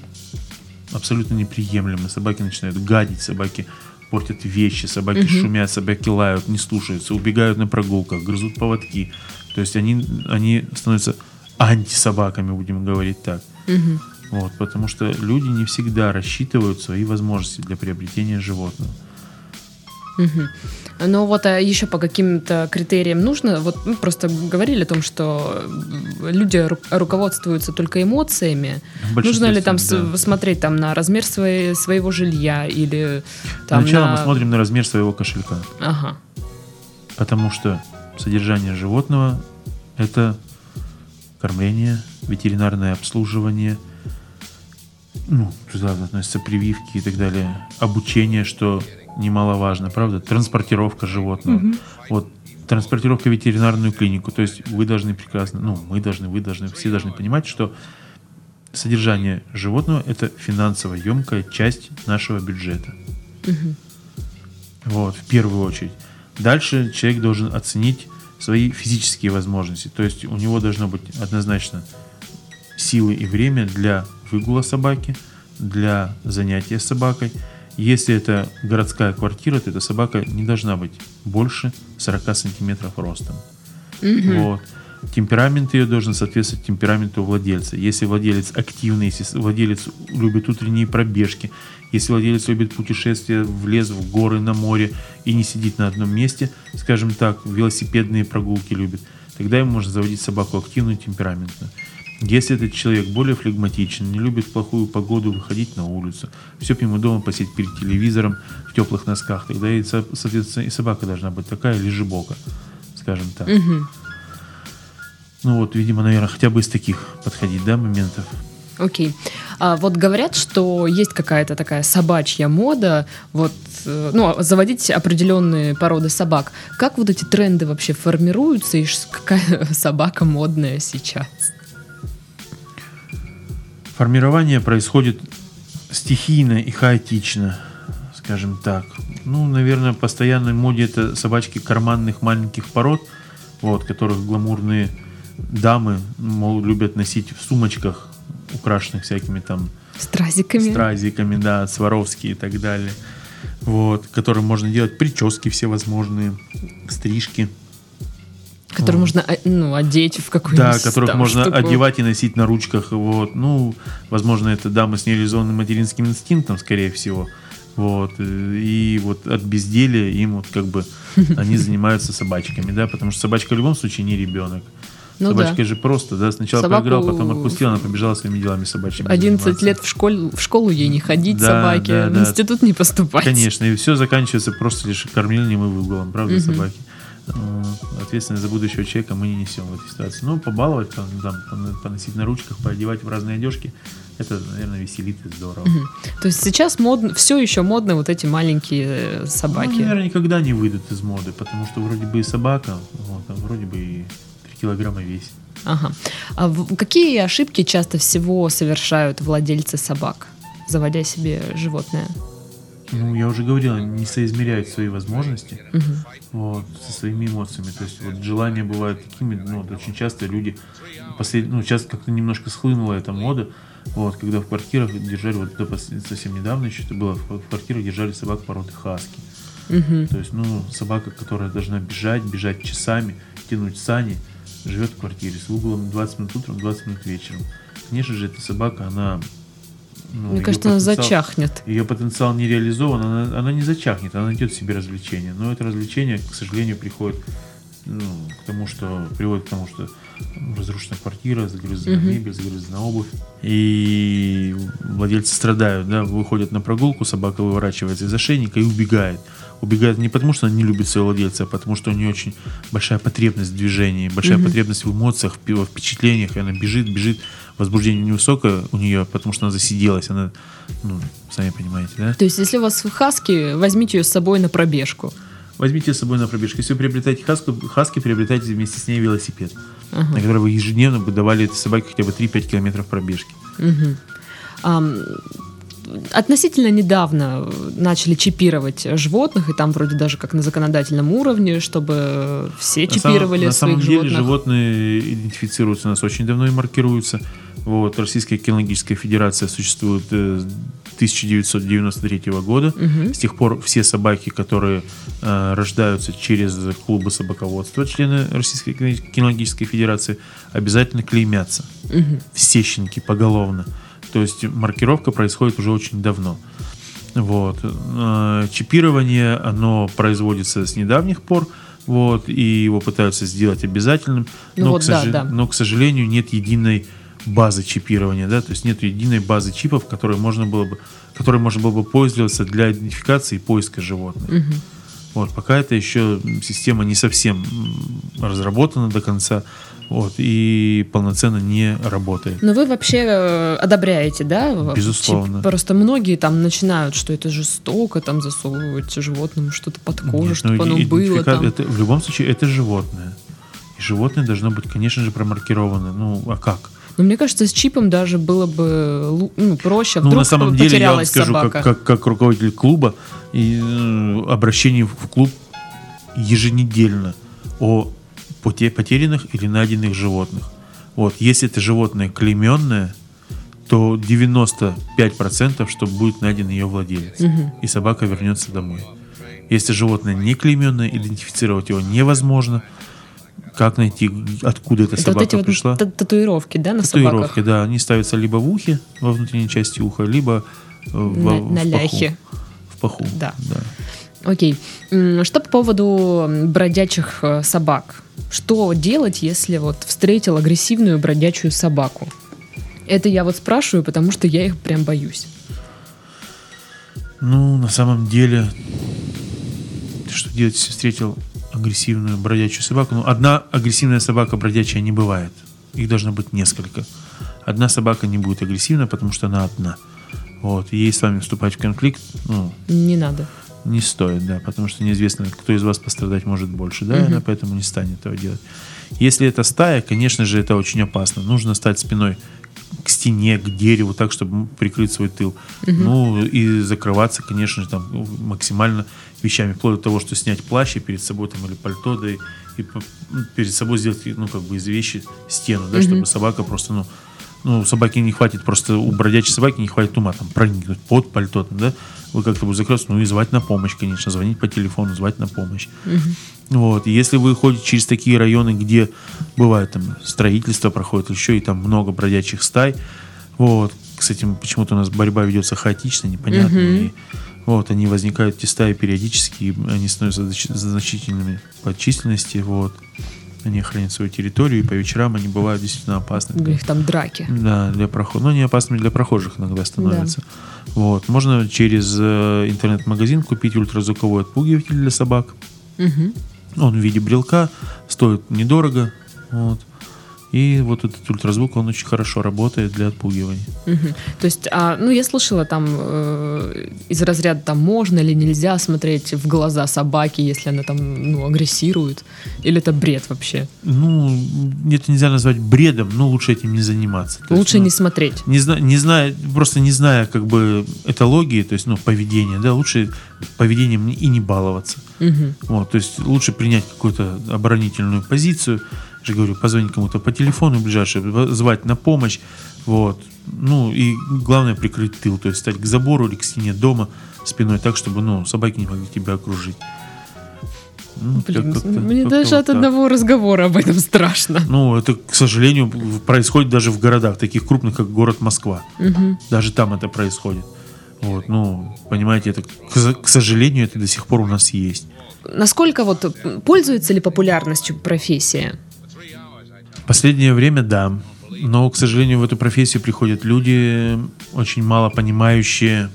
абсолютно неприемлемы. Собаки начинают гадить, собаки портят вещи, собаки шумят, собаки лают, не слушаются, убегают на прогулках, грызут поводки. То есть они, они становятся антисобаками, будем говорить так. Мгм. Вот, потому что люди не всегда рассчитывают свои возможности для приобретения животного. Мгм. Ну вот а еще по каким-то критериям нужно, вот мы просто говорили о том, что люди ру- руководствуются только эмоциями. Нужно ли там да. смотреть там на размер своей, своего жилья или там Сначала на... мы смотрим на размер своего кошелька. Ага. Потому что содержание животного – это кормление, ветеринарное обслуживание, ну, туда относятся прививки и так далее, обучение, что немаловажно, правда? Транспортировка животного. Вот транспортировка в ветеринарную клинику. То есть вы должны прекрасно, ну, мы должны, вы должны, все должны понимать, что содержание животного – это финансово емкая часть нашего бюджета. Вот, в первую очередь. Дальше человек должен оценить свои физические возможности. То есть у него должно быть однозначно силы и время для выгула собаки, для занятия собакой. Если это городская квартира, то эта собака не должна быть больше 40 сантиметров ростом. Вот. Темперамент ее должен соответствовать темпераменту владельца. Если владелец активный, если владелец любит утренние пробежки, если владелец любит путешествия в лес, в горы, на море и не сидит на одном месте, скажем так, велосипедные прогулки любит, тогда ему можно заводить собаку активную, темпераментную. Если этот человек более флегматичен, не любит плохую погоду, выходить на улицу, все ему дома посидеть перед телевизором в теплых носках, тогда и, со- соответственно, и собака должна быть такая лежебока, скажем так. Мгм. Ну вот, видимо, наверное, хотя бы из таких подходить, да, моментов. Окей. А вот говорят, что есть какая-то такая собачья мода, вот, э, ну, заводить определенные породы собак. Как вот эти тренды вообще формируются и какая собака модная сейчас? Формирование происходит стихийно и хаотично, скажем так. Ну, наверное, постоянной моде это собачки карманных маленьких пород, вот, которых гламурные дамы, мол, любят носить в сумочках, украшенных всякими там Стразиками? стразиками, да, Сваровские и так далее. Вот, которым можно делать прически всевозможные, стрижки. Которые можно ну, одеть в какую-нибудь Да, которых там можно штуку. одевать и носить на ручках. Вот. Ну, возможно, это дамы с нереализованным материнским инстинктом, скорее всего. Вот. И вот от безделия им вот как бы они занимаются собачками, да, потому что собачка в любом случае не ребенок. Ну Собачка да. же просто, да, сначала Собаку- поиграл, потом отпустил, она побежала своими делами собачьими. 11 заниматься. лет в, школе, в школу ей не ходить Да, собаке, да, в институт не поступать. Конечно, и все заканчивается просто лишь кормлением и выгулом, правда, Мгм. собаки. Вот. Ответственность за будущего человека мы не несем в этой ситуации. Ну, побаловать, там, там, пон- поносить на ручках, поодевать в разные одежки, это, наверное, веселит и здорово. Мгм. То есть сейчас модно, все еще модно вот эти маленькие э, Ну, собаки. наверное, никогда не выйдут из моды, потому что вроде бы и собака, вот, а вроде бы и 3 килограмма весит. Ага. А в- какие ошибки часто всего совершают владельцы собак, заводя себе животное? Ну, я уже говорил, не соизмеряют свои возможности Мгм. вот, со своими эмоциями. То есть вот желания бывают такими, ну, вот очень часто люди, послед... ну, сейчас как-то немножко схлынула эта мода, вот, когда в квартирах держали, вот это совсем недавно еще это было, в квартирах держали собак породы хаски. Мгм. То есть, ну, собака, которая должна бежать, бежать часами, тянуть сани, живет в квартире с углом 20 минут утром, 20 минут вечером. Конечно же, эта собака, она... ну, Мне кажется, она зачахнет. ее потенциал не реализован, она, она не зачахнет, она найдет себе развлечение. Но это развлечение, к сожалению, приходит ну, к тому, что приводит к тому, что разрушена квартира, загрызена Мгм. мебель, загрызена обувь. И владельцы страдают, да, выходят на прогулку, собака выворачивается из ошейника и убегает. Убегает не потому, что она не любит своего владельца, а потому что у нее очень большая потребность в движении, большая Мгм. потребность в эмоциях, в впечатлениях, и она бежит, бежит. Возбуждение невысокое у нее, потому что она засиделась, она, ну, сами понимаете, да? То есть, если у вас хаски, возьмите ее с собой на пробежку. Возьмите с собой на пробежку. Если вы приобретаете хаску, хаски, приобретайте вместе с ней велосипед, Ага. на который вы ежедневно бы давали этой собаке хотя бы 3-5 километров пробежки. Мгм. Ам, Относительно недавно начали чипировать животных, и там вроде даже как на законодательном уровне, чтобы все На самом- чипировали на своих самом деле животных. животные идентифицируются у нас очень давно и маркируются. Вот, Российская кинологическая федерация существует э, с 1993 года. Мгм. С тех пор все собаки, которые э, рождаются через клубы собаководства, члены Российской кино- кинологической федерации, обязательно клеймятся. Мгм. все щенки поголовно. То есть маркировка происходит уже очень давно. Вот. Э, Чипирование, оно производится с недавних пор, вот, и его пытаются сделать обязательным, Ну но, вот к, да, сожа- да. но, к сожалению, нет единой базы чипирования, да, то есть нет единой базы чипов, которой можно было бы, которой можно было бы пользоваться для идентификации и поиска животных. Мгм. Вот, пока это еще система не совсем разработана до конца, вот, и полноценно не работает. Но вы вообще э, одобряете, да? Безусловно. чип? Просто многие там начинают, что это жестоко, там засовывать животному что-то под кожу, Нет, чтобы ну, оно и- было там. это- в любом случае, это животное. И животное должно быть, конечно же, промаркировано. Ну, а как? Но мне кажется, с чипом даже было бы ну, проще. ну, Вдруг на самом деле, я вам скажу, как, собака. как, как руководитель клуба, и э, обращение в клуб еженедельно о потерянных или найденных животных. Вот, если это животное клейменное, то 95% что будет найден ее владелец. Мгм. И собака вернется домой. Если животное не клейменное, идентифицировать его невозможно. Как найти, откуда эта Это собака вот эти вот пришла? та- татуировки, да, на Татуировки, собаках? да, они ставятся либо в ухе, во внутренней части уха, либо э, в, На, в на паху. ляхе. В паху. Да. да. Окей. Что по поводу бродячих э, собак? Что делать, если вот встретил агрессивную бродячую собаку? Это я вот спрашиваю, потому что я их прям боюсь. Ну, на самом деле, что делать, если встретил агрессивную бродячую собаку? Ну, одна агрессивная собака бродячая не бывает. Их должно быть несколько. Одна собака не будет агрессивна, потому что она одна. Вот. Ей с вами вступать в конфликт, ну, Не надо. Не стоит, да, потому что неизвестно, кто из вас пострадать может больше, да, и она поэтому не станет этого делать. Если это стая, конечно же, это очень опасно. Нужно стать спиной к стене, к дереву, так, чтобы прикрыть свой тыл. Ну, и закрываться, конечно же, там ну, максимально вещами, вплоть до того, что снять плащ и перед собой там или пальто, да и, и ну, перед собой сделать, ну, как бы из вещи стену, да, чтобы собака просто, ну, ну, собаке не хватит просто, у бродячей собаки не хватит ума там проникнуть под пальто, там, да, вы как-то будете закрыться, ну и звать на помощь, конечно, звонить по телефону, звать на помощь. Вот, и если вы ходите через такие районы, где бывает там строительство проходит, еще и там много бродячих стай, вот, с этим почему-то у нас борьба ведется хаотично, непонятно, и вот, они возникают, эти стаи периодически, и они становятся значительными по численности, вот, они охраняют свою территорию, и по вечерам они бывают действительно опасны. У них там драки. Да, для прохожих. Но они опасными для прохожих иногда становятся. Вот. Можно через э, интернет-магазин купить ультразвуковой отпугиватель для собак. Мгм. Он в виде брелка, стоит недорого. Вот. И вот этот ультразвук, он очень хорошо работает для отпугивания. Мгм. То есть, а, ну, я слышала там э, из разряда там можно или нельзя смотреть в глаза собаки, если она там, ну, агрессирует. Или это бред вообще? Ну, это нельзя назвать бредом, но лучше этим не заниматься. То есть, Лучше ну, не смотреть. не, зна- не зная, просто не зная как бы этологии, то есть, ну, поведения, да, лучше поведением и не баловаться. Мгм. Вот, то есть лучше принять какую-то оборонительную позицию, же говорю, позвонить кому-то по телефону ближайшему, звать на помощь, вот. Ну и главное прикрыть тыл, то есть стать к забору или к стене дома спиной так, чтобы, ну, собаки не могли тебя окружить. Ну, Блин, мне как-то даже вот от так. одного разговора об этом страшно. Ну, это, к сожалению, происходит даже в городах, таких крупных, как город Москва. Мгм. Даже там это происходит. Вот, ну, понимаете, это, к, сожалению, это до сих пор у нас есть. Насколько вот пользуется ли популярностью профессия? Последнее время, да. Но, к сожалению, в эту профессию приходят люди, очень мало понимающие.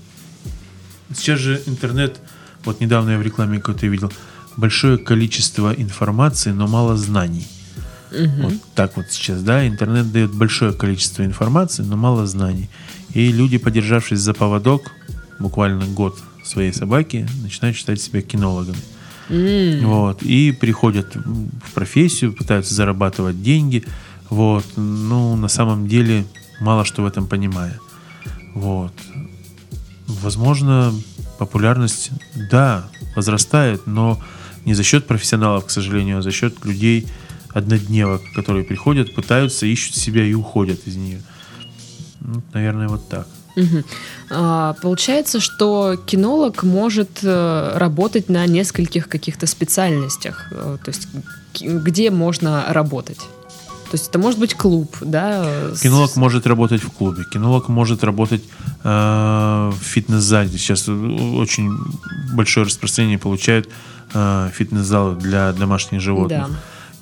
Сейчас же интернет, вот недавно я в рекламе какой-то видел, большое количество информации, но мало знаний. Вот так вот сейчас, да, интернет дает большое количество информации, но мало знаний. И люди, подержавшись за поводок, буквально год своей собаки, начинают считать себя кинологами. М, Вот, и приходят в профессию, пытаются зарабатывать деньги. Вот, ну, на самом деле, мало что в этом понимая. Вот. Возможно, популярность, да, возрастает, но не за счет профессионалов, к сожалению, а за счет людей однодневок, которые приходят, пытаются, ищут себя и уходят из нее. Ну, наверное, вот так. Мгм. А, Получается, что кинолог может э, работать на нескольких каких-то специальностях. Э, То есть где можно работать? То есть это может быть клуб, да? э, с- Кинолог может работать в клубе, кинолог может работать э, в фитнес-зале. Сейчас э, очень большое распространение получают э, фитнес-залы для домашних животных. Да.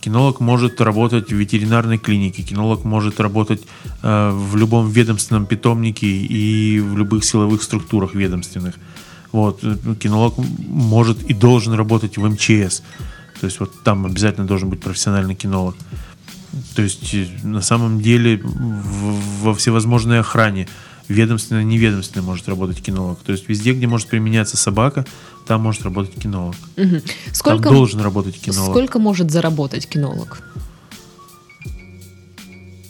Кинолог может работать в ветеринарной клинике, кинолог может работать э, в любом ведомственном питомнике и в любых силовых структурах ведомственных. Вот. э, Кинолог может и должен работать в МЧС. То есть вот там обязательно должен быть профессиональный кинолог. То есть э, на самом деле в- во всевозможной охране ведомственно, неведомственно может работать кинолог. То есть везде, где может применяться собака, там может работать кинолог. Мгм. Сколько, Там должен работать кинолог. сколько может заработать кинолог?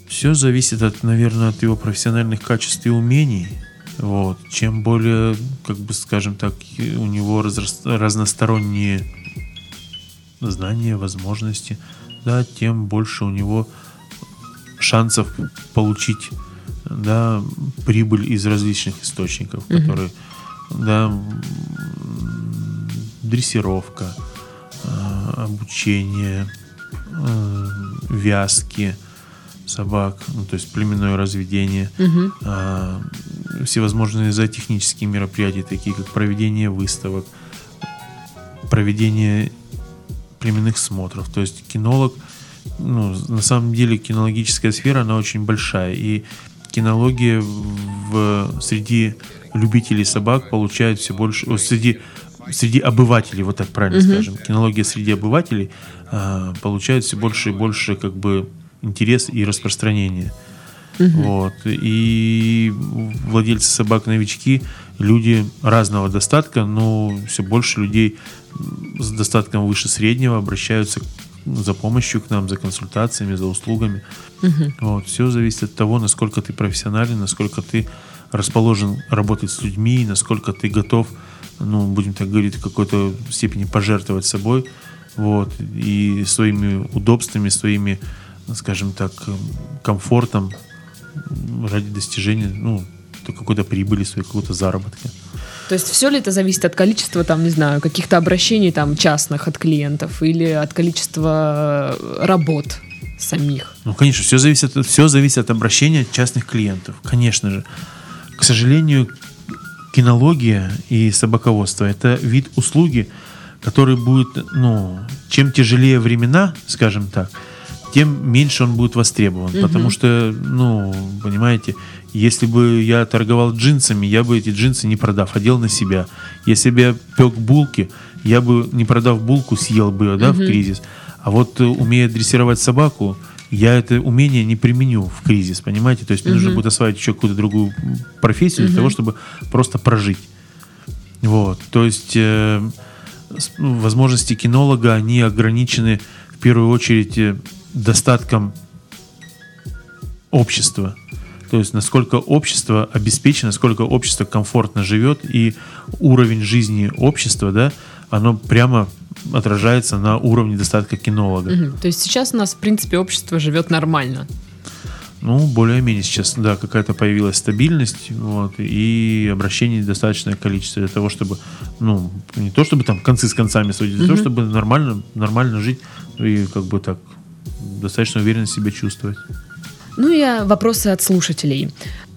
Все зависит от, наверное, от его профессиональных качеств и умений. Вот. Чем более, как бы, скажем так, у него разрас- разносторонние знания, возможности, да, тем больше у него шансов получить да, прибыль из различных источников, Мгм. которые да, дрессировка, э, обучение, э, вязки собак, ну, то есть племенное разведение, Мгм. а, всевозможные зоотехнические мероприятия, такие как проведение выставок, проведение племенных смотров. То есть кинолог, ну, на самом деле кинологическая сфера, она очень большая. И кинология в, среди любителей собак получает все больше, среди, среди обывателей, вот так правильно Мгм. скажем, кинология среди обывателей а, получает все больше и больше как бы интерес и распространение. Вот. И владельцы собак-новички, люди разного достатка, но все больше людей с достатком выше среднего обращаются за помощью к нам, за консультациями, за услугами. Мгм. Вот. Все зависит от того, насколько ты профессионален, насколько ты расположен работать с людьми, насколько ты готов, ну, будем так говорить, в какой-то степени пожертвовать собой, вот, и своими удобствами, своими, скажем так, комфортом ради достижения, ну, то какой-то прибыли, своей какого-то заработка. То есть все ли это зависит от количества, там, не знаю, каких-то обращений там частных от клиентов или от количества э, работ самих? Ну, конечно, все зависит, все зависит от обращения частных клиентов, конечно же. К сожалению, кинология и собаководство – это вид услуги, который будет, ну, чем тяжелее времена, скажем так, тем меньше он будет востребован. Мгм. Потому что, ну, понимаете, если бы я торговал джинсами, я бы эти джинсы не продав, одел на себя. Если бы я пек булки, я бы, не продав булку, съел бы ее, да, в Мгм. кризис. А вот э, умея дрессировать собаку, я это умение не применю в кризис, понимаете? То есть мне нужно будет осваивать еще какую-то другую профессию для того, чтобы просто прожить. Вот, то есть э, ну, возможности кинолога, они ограничены в первую очередь э, достатком общества. То есть насколько общество обеспечено, насколько общество комфортно живет, и уровень жизни общества, да, оно прямо отражается на уровне достатка кинолога. Мгм. То есть сейчас у нас, в принципе, общество живет нормально. Ну, более-менее сейчас, да, какая-то появилась стабильность, вот, и обращений достаточное количество для того, чтобы, ну, не то чтобы там концы с концами сводить, для того, чтобы нормально, нормально жить и как бы так достаточно уверенно себя чувствовать. Ну и вопросы от слушателей.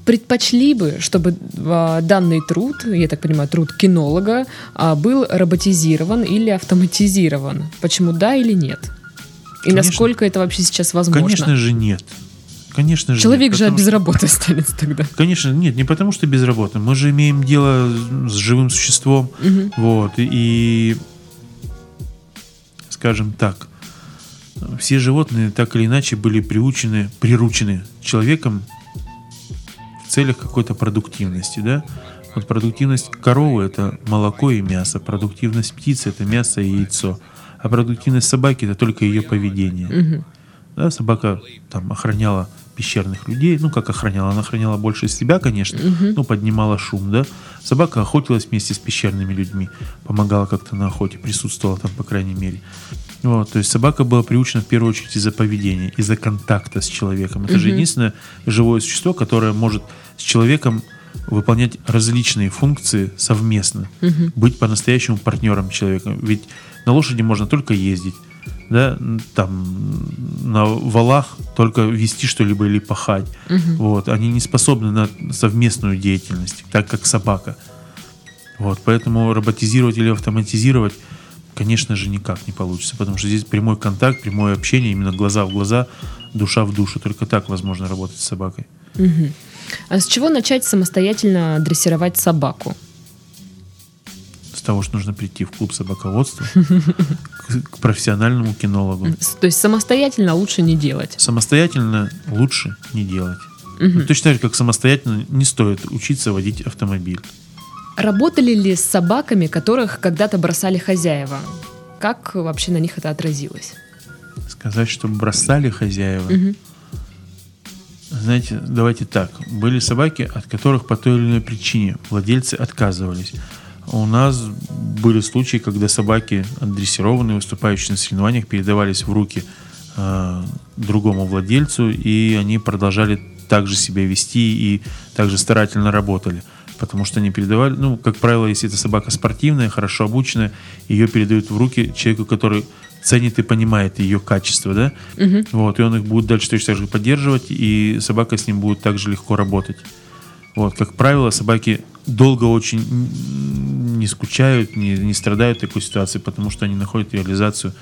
Предпочли бы, чтобы а, данный труд, я так понимаю, труд кинолога, а, был роботизирован или автоматизирован? Почему да или нет? И Конечно. насколько это вообще сейчас возможно? Конечно же нет. Конечно же Человек нет, же потому без что- работы останется тогда. Конечно, нет, не потому что безработным. Мы же имеем дело с живым существом. Мгм. Вот. И, скажем так, все животные так или иначе были приучены, приручены человеком целях какой-то продуктивности, да? Вот продуктивность коровы – это молоко и мясо, продуктивность птицы – это мясо и яйцо, а продуктивность собаки – это только ее поведение. Мгм. Да, собака там охраняла пещерных людей. Ну, как охраняла? Она охраняла больше себя, конечно. Ну, поднимала шум, да. Собака охотилась вместе с пещерными людьми. Помогала как-то на охоте, присутствовала там, по крайней мере. Вот, то есть собака была приучена в первую очередь из-за поведения, из-за контакта с человеком. Это же единственное живое существо, которое может с человеком выполнять различные функции совместно, быть по-настоящему партнером человека. Ведь на лошади можно только ездить, да, там на валах только вести что-либо или пахать. Вот, они не способны на совместную деятельность, так как собака. Вот, поэтому роботизировать или автоматизировать, конечно же, никак не получится, потому что здесь прямой контакт, прямое общение, именно глаза в глаза, душа в душу. Только так возможно работать с собакой. Мгм. А с чего начать самостоятельно дрессировать собаку? С того, что нужно прийти в клуб собаководства к, к профессиональному кинологу. То есть самостоятельно лучше не делать. Самостоятельно лучше не делать. Мгм. Точно так же, как самостоятельно не стоит учиться водить автомобиль. Работали ли с собаками, которых когда-то бросали хозяева? Как вообще на них это отразилось? Сказать, что бросали хозяева. Мгм. Знаете, давайте так. Были собаки, от которых по той или иной причине владельцы отказывались. У нас были случаи, когда собаки, отдрессированные, выступающие на соревнованиях, передавались в руки э, другому владельцу, и они продолжали также себя вести и также старательно работали. Потому что они передавали, ну, как правило, если это собака спортивная, хорошо обученная, ее передают в руки человеку, который ценит и понимает ее качество, да? Мгм. Вот, и он их будет дальше точно так же поддерживать, и собака с ним будет также легко работать. Вот, как правило, собаки долго очень не скучают, не, не страдают в такой ситуации, потому что они находят реализацию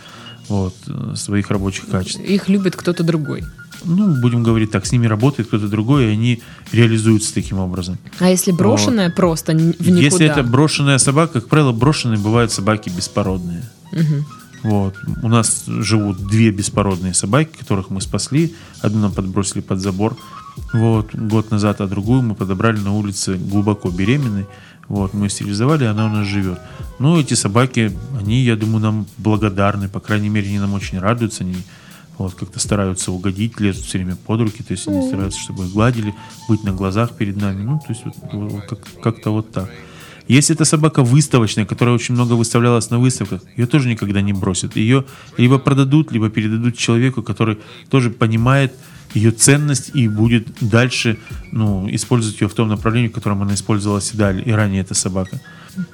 вот, своих рабочих качеств. Их любит кто-то другой. Ну, будем говорить так, с ними работает кто-то другой, и они реализуются таким образом. А если брошенная просто н- в никуда? Если это брошенная собака, как правило, брошенные бывают собаки беспородные. Мгм. Вот. У нас живут две беспородные собаки, которых мы спасли. Одну нам подбросили под забор вот, год назад, а другую мы подобрали на улице глубоко беременной. Вот, мы стерилизовали, она у нас живет. Ну, эти собаки, они, я думаю, нам благодарны. По крайней мере, они нам очень радуются. Они вот, как-то стараются угодить, лезут все время под руки. То есть они стараются, чтобы их гладили, быть на глазах перед нами. Ну, то есть вот, вот- как- как-то вот так. Если это собака выставочная, которая очень много выставлялась на выставках, ее тоже никогда не бросят. Ее либо продадут, либо передадут человеку, который тоже понимает ее ценность и будет дальше ну, использовать ее в том направлении, в котором она использовалась и далее, и ранее эта собака.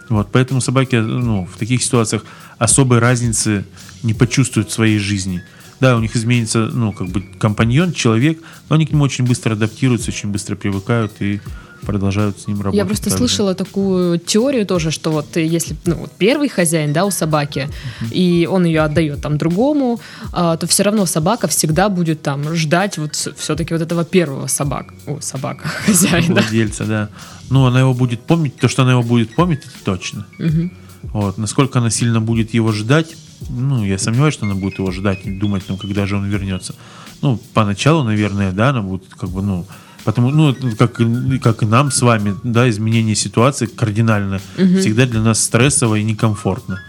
Вот, поэтому собаки ну, в таких ситуациях особой разницы не почувствуют в своей жизни. Да, у них изменится, ну, как бы компаньон, человек, но они к нему очень быстро адаптируются, очень быстро привыкают и продолжают с ним работать. Я просто так же. слышала такую теорию тоже, что вот если ну, вот первый хозяин, да, у собаки, и он ее отдает там другому, а, то все равно собака всегда будет там ждать вот все-таки вот этого первого собак, о, собака, хозяина. владельца, да. Ну, она его будет помнить, то, что она его будет помнить, это точно. Мгм. Вот. Насколько она сильно будет его ждать, ну, я сомневаюсь, что она будет его ждать и думать, ну, когда же он вернется. Ну, поначалу, наверное, да, она будет как бы, ну, Потому, ну, как, как и нам с вами, да, изменение ситуации кардинально угу. всегда для нас стрессово и некомфортно.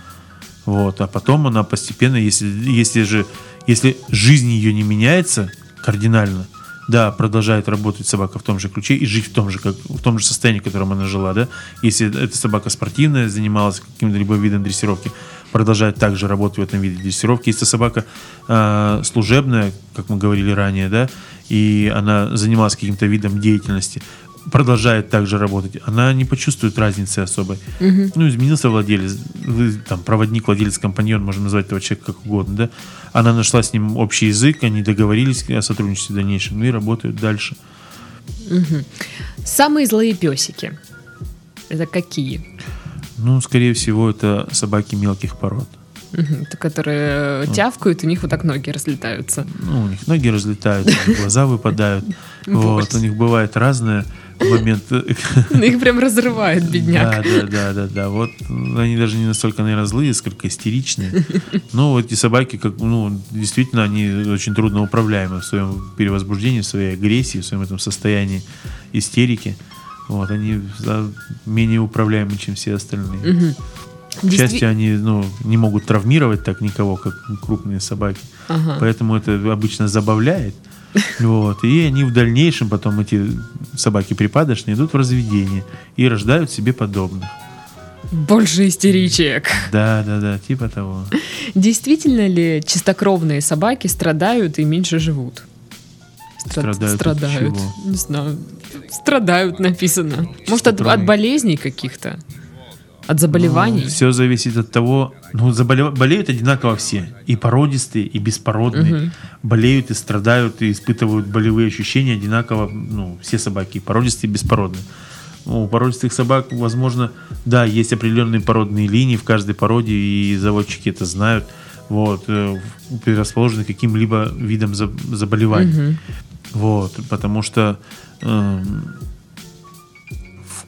Вот, а потом она постепенно, если, если же, если жизнь ее не меняется кардинально, да, продолжает работать собака в том же ключе и жить в том же, как, в том же состоянии, в котором она жила, да. Если эта собака спортивная, занималась каким-то либо видом дрессировки, продолжает также работать в этом виде дрессировки. Если собака э, служебная, как мы говорили ранее, да, и она занималась каким-то видом деятельности, продолжает также работать, она не почувствует разницы особой. Угу. Ну, изменился владелец, там, проводник, владелец, компаньон, можно назвать этого человека как угодно, да. Она нашла с ним общий язык, они договорились о сотрудничестве в дальнейшем и работают дальше. Угу. Самые злые песики. Это какие? Ну, скорее всего, это собаки мелких пород. Угу, которые тявкают, у них вот так ноги разлетаются. Ну, у них ноги разлетаются, глаза выпадают. Вот, у них бывает разное момент. Их прям разрывает, бедняк. Да, да, да, да, да. Вот они даже не настолько, наверное, злые, сколько истеричные. Ну, вот эти собаки, как, ну, действительно, они очень трудно управляемы в своем перевозбуждении, в своей агрессии, в своем этом состоянии истерики. Вот, они менее управляемы, чем все остальные. Угу. К счастью, они ну, не могут травмировать так никого, как крупные собаки. Ага. Поэтому это обычно забавляет. Вот. И они в дальнейшем, потом эти собаки припадочные, идут в разведение и рождают себе подобных. Больше истеричек. Да, да, да, типа того. Действительно ли чистокровные собаки страдают и меньше живут? Страд... Страдают. Страдают. Не знаю. Страдают написано. Может, от, от болезней каких-то? От заболеваний? Ну, все зависит от того, ну, заболев... болеют одинаково все. И породистые, и беспородные. Угу. Болеют и страдают, и испытывают болевые ощущения одинаково, ну, все собаки, и породистые, и беспородные. Ну, у породистых собак, возможно, да, есть определенные породные линии в каждой породе, и заводчики это знают. Вот, э, предрасположены каким-либо видом заболеваний. Угу. Вот, потому что э,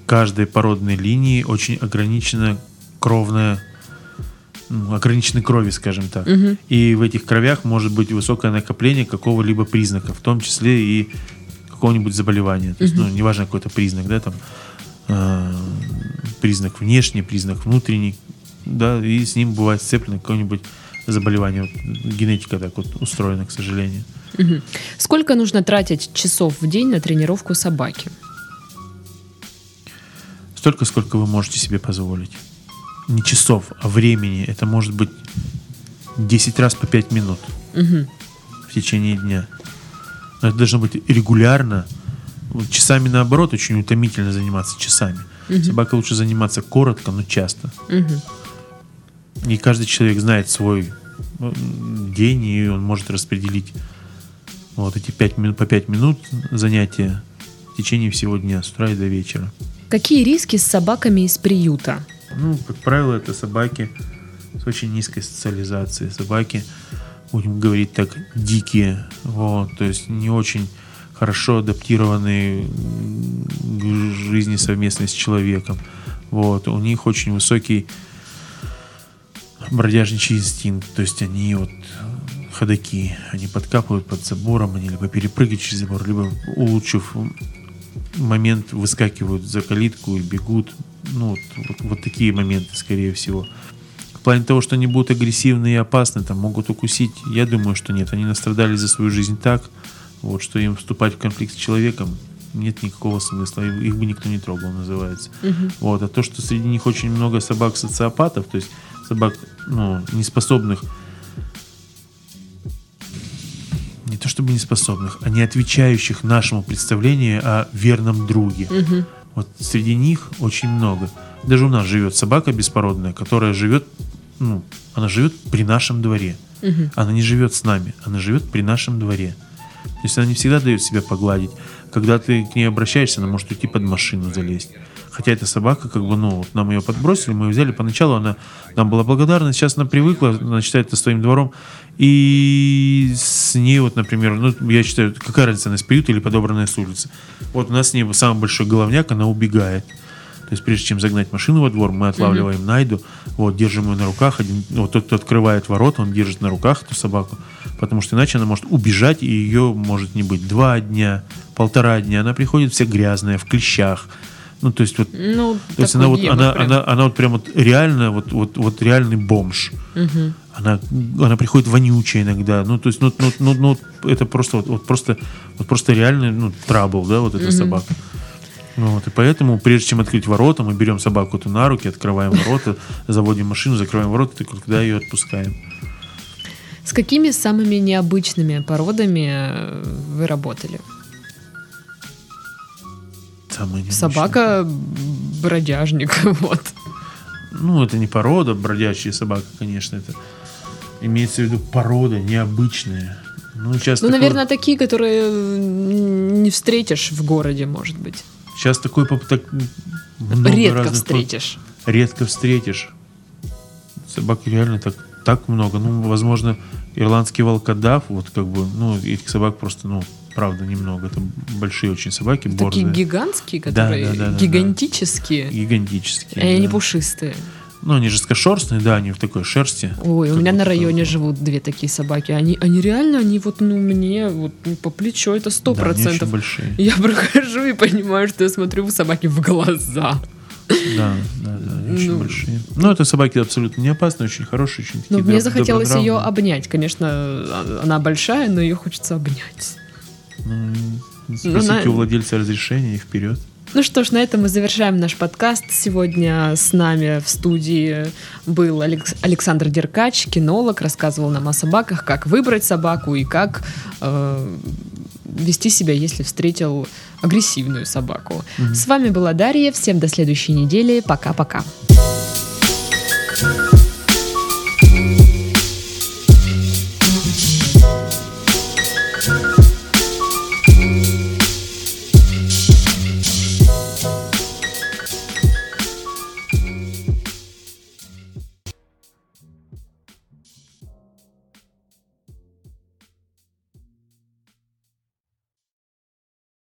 каждой породной линии очень ограничена кровная ну, ограничены крови, скажем так. Угу. И в этих кровях может быть высокое накопление какого-либо признака, в том числе и какого-нибудь заболевания. То есть, ну, неважно какой-то признак, да, там э, признак внешний, признак внутренний, да, и с ним бывает сцеплено какое-нибудь заболевание. Вот, генетика так вот устроена, к сожалению. Угу. Сколько нужно тратить часов в день на тренировку собаки? столько, сколько вы можете себе позволить. Не часов, а времени. Это может быть 10 раз по 5 минут угу. в течение дня. Но это должно быть регулярно. часами наоборот очень утомительно заниматься часами. Угу. Собака лучше заниматься коротко, но часто. Угу. И каждый человек знает свой день, и он может распределить вот эти 5 минут, по 5 минут занятия в течение всего дня, с утра и до вечера. Какие риски с собаками из приюта? Ну, как правило, это собаки с очень низкой социализацией. Собаки, будем говорить так, дикие. Вот, то есть не очень хорошо адаптированные к жизни совместной с человеком. Вот, у них очень высокий бродяжничий инстинкт. То есть они вот ходаки, они подкапывают под забором, они либо перепрыгивают через забор, либо улучшив момент выскакивают за калитку и бегут. Ну, вот, вот, вот такие моменты, скорее всего. В плане того, что они будут агрессивны и опасны, там могут укусить, я думаю, что нет. Они настрадали за свою жизнь так, вот, что им вступать в конфликт с человеком нет никакого смысла. Их бы никто не трогал, называется. Угу. Вот. А то, что среди них очень много собак-социопатов, то есть собак, ну, неспособных не то чтобы неспособных, а не отвечающих нашему представлению о верном друге. Угу. Вот среди них очень много. Даже у нас живет собака беспородная, которая живет, ну, она живет при нашем дворе. Угу. Она не живет с нами, она живет при нашем дворе. То есть она не всегда дает себя погладить. Когда ты к ней обращаешься, она может уйти под машину залезть. Хотя эта собака, как бы, ну, вот нам ее подбросили, мы ее взяли. Поначалу она нам была благодарна, сейчас она привыкла, она считает это своим двором. И с ней вот, например, ну, я считаю, какая разница, она приюта или подобранная с улицы. Вот у нас с ней самый большой головняк, она убегает. То есть прежде чем загнать машину во двор, мы отлавливаем найду, вот, держим ее на руках. Один, вот тот, кто открывает ворота, он держит на руках эту собаку, потому что иначе она может убежать, и ее может не быть два дня, полтора дня. Она приходит вся грязная, в клещах. Ну, то есть вот, Ну, то есть она вот, она, прям. она, она вот прям вот реально, вот, вот, вот реальный бомж. Мгм. Она, она приходит вонючая иногда. Ну, то есть, ну, ну, ну, ну, это просто, вот, вот просто, вот просто реальный, ну, трабл, да, вот эта собака. Ну, Вот, и поэтому, прежде чем открыть ворота, мы берем собаку эту на руки, открываем ворота, заводим машину, закрываем ворота, и когда ее отпускаем. С какими самыми необычными породами э, вы работали? Самое необычное. Собака бродяжник, вот. Ну, это не порода, бродячая собака, конечно, это имеется в виду порода необычная. Ну, сейчас Ну, такое- наверное, такие, которые не встретишь в городе, может быть. сейчас такой поп- так много Редко разных встретишь. редко встретишь. Собак реально так, так много. Ну, возможно, ирландский волкодав, вот как бы, ну, этих собак просто, ну, правда, немного. Это большие очень собаки, Такие борзые, гигантские, которые да, да, да, да. гигантические. гигантические. И они да. пушистые. Ну, они жесткошерстные, да, они в такой шерсти. Ой, у меня на районе вот. живут две такие собаки. Они, они реально, они вот, ну, мне вот ну, по плечу, это сто Да, они процентов. большие. Я прохожу и понимаю, что я смотрю собаке в глаза. Да, да, да, они очень Ну. большие. Но это собаки абсолютно не опасные, очень хорошие, очень такие Ну, мне захотелось ее обнять. Конечно, а- она большая, но ее хочется обнять. Ну, Спросите на- у владельца разрешения и вперед. Ну что ж, на этом мы завершаем наш подкаст. Сегодня с нами в студии был Алекс- Александр Деркач, кинолог, рассказывал нам о собаках, как выбрать собаку и как э, вести себя, если встретил агрессивную собаку. С вами была Дарья. Всем до следующей недели. Пока-пока.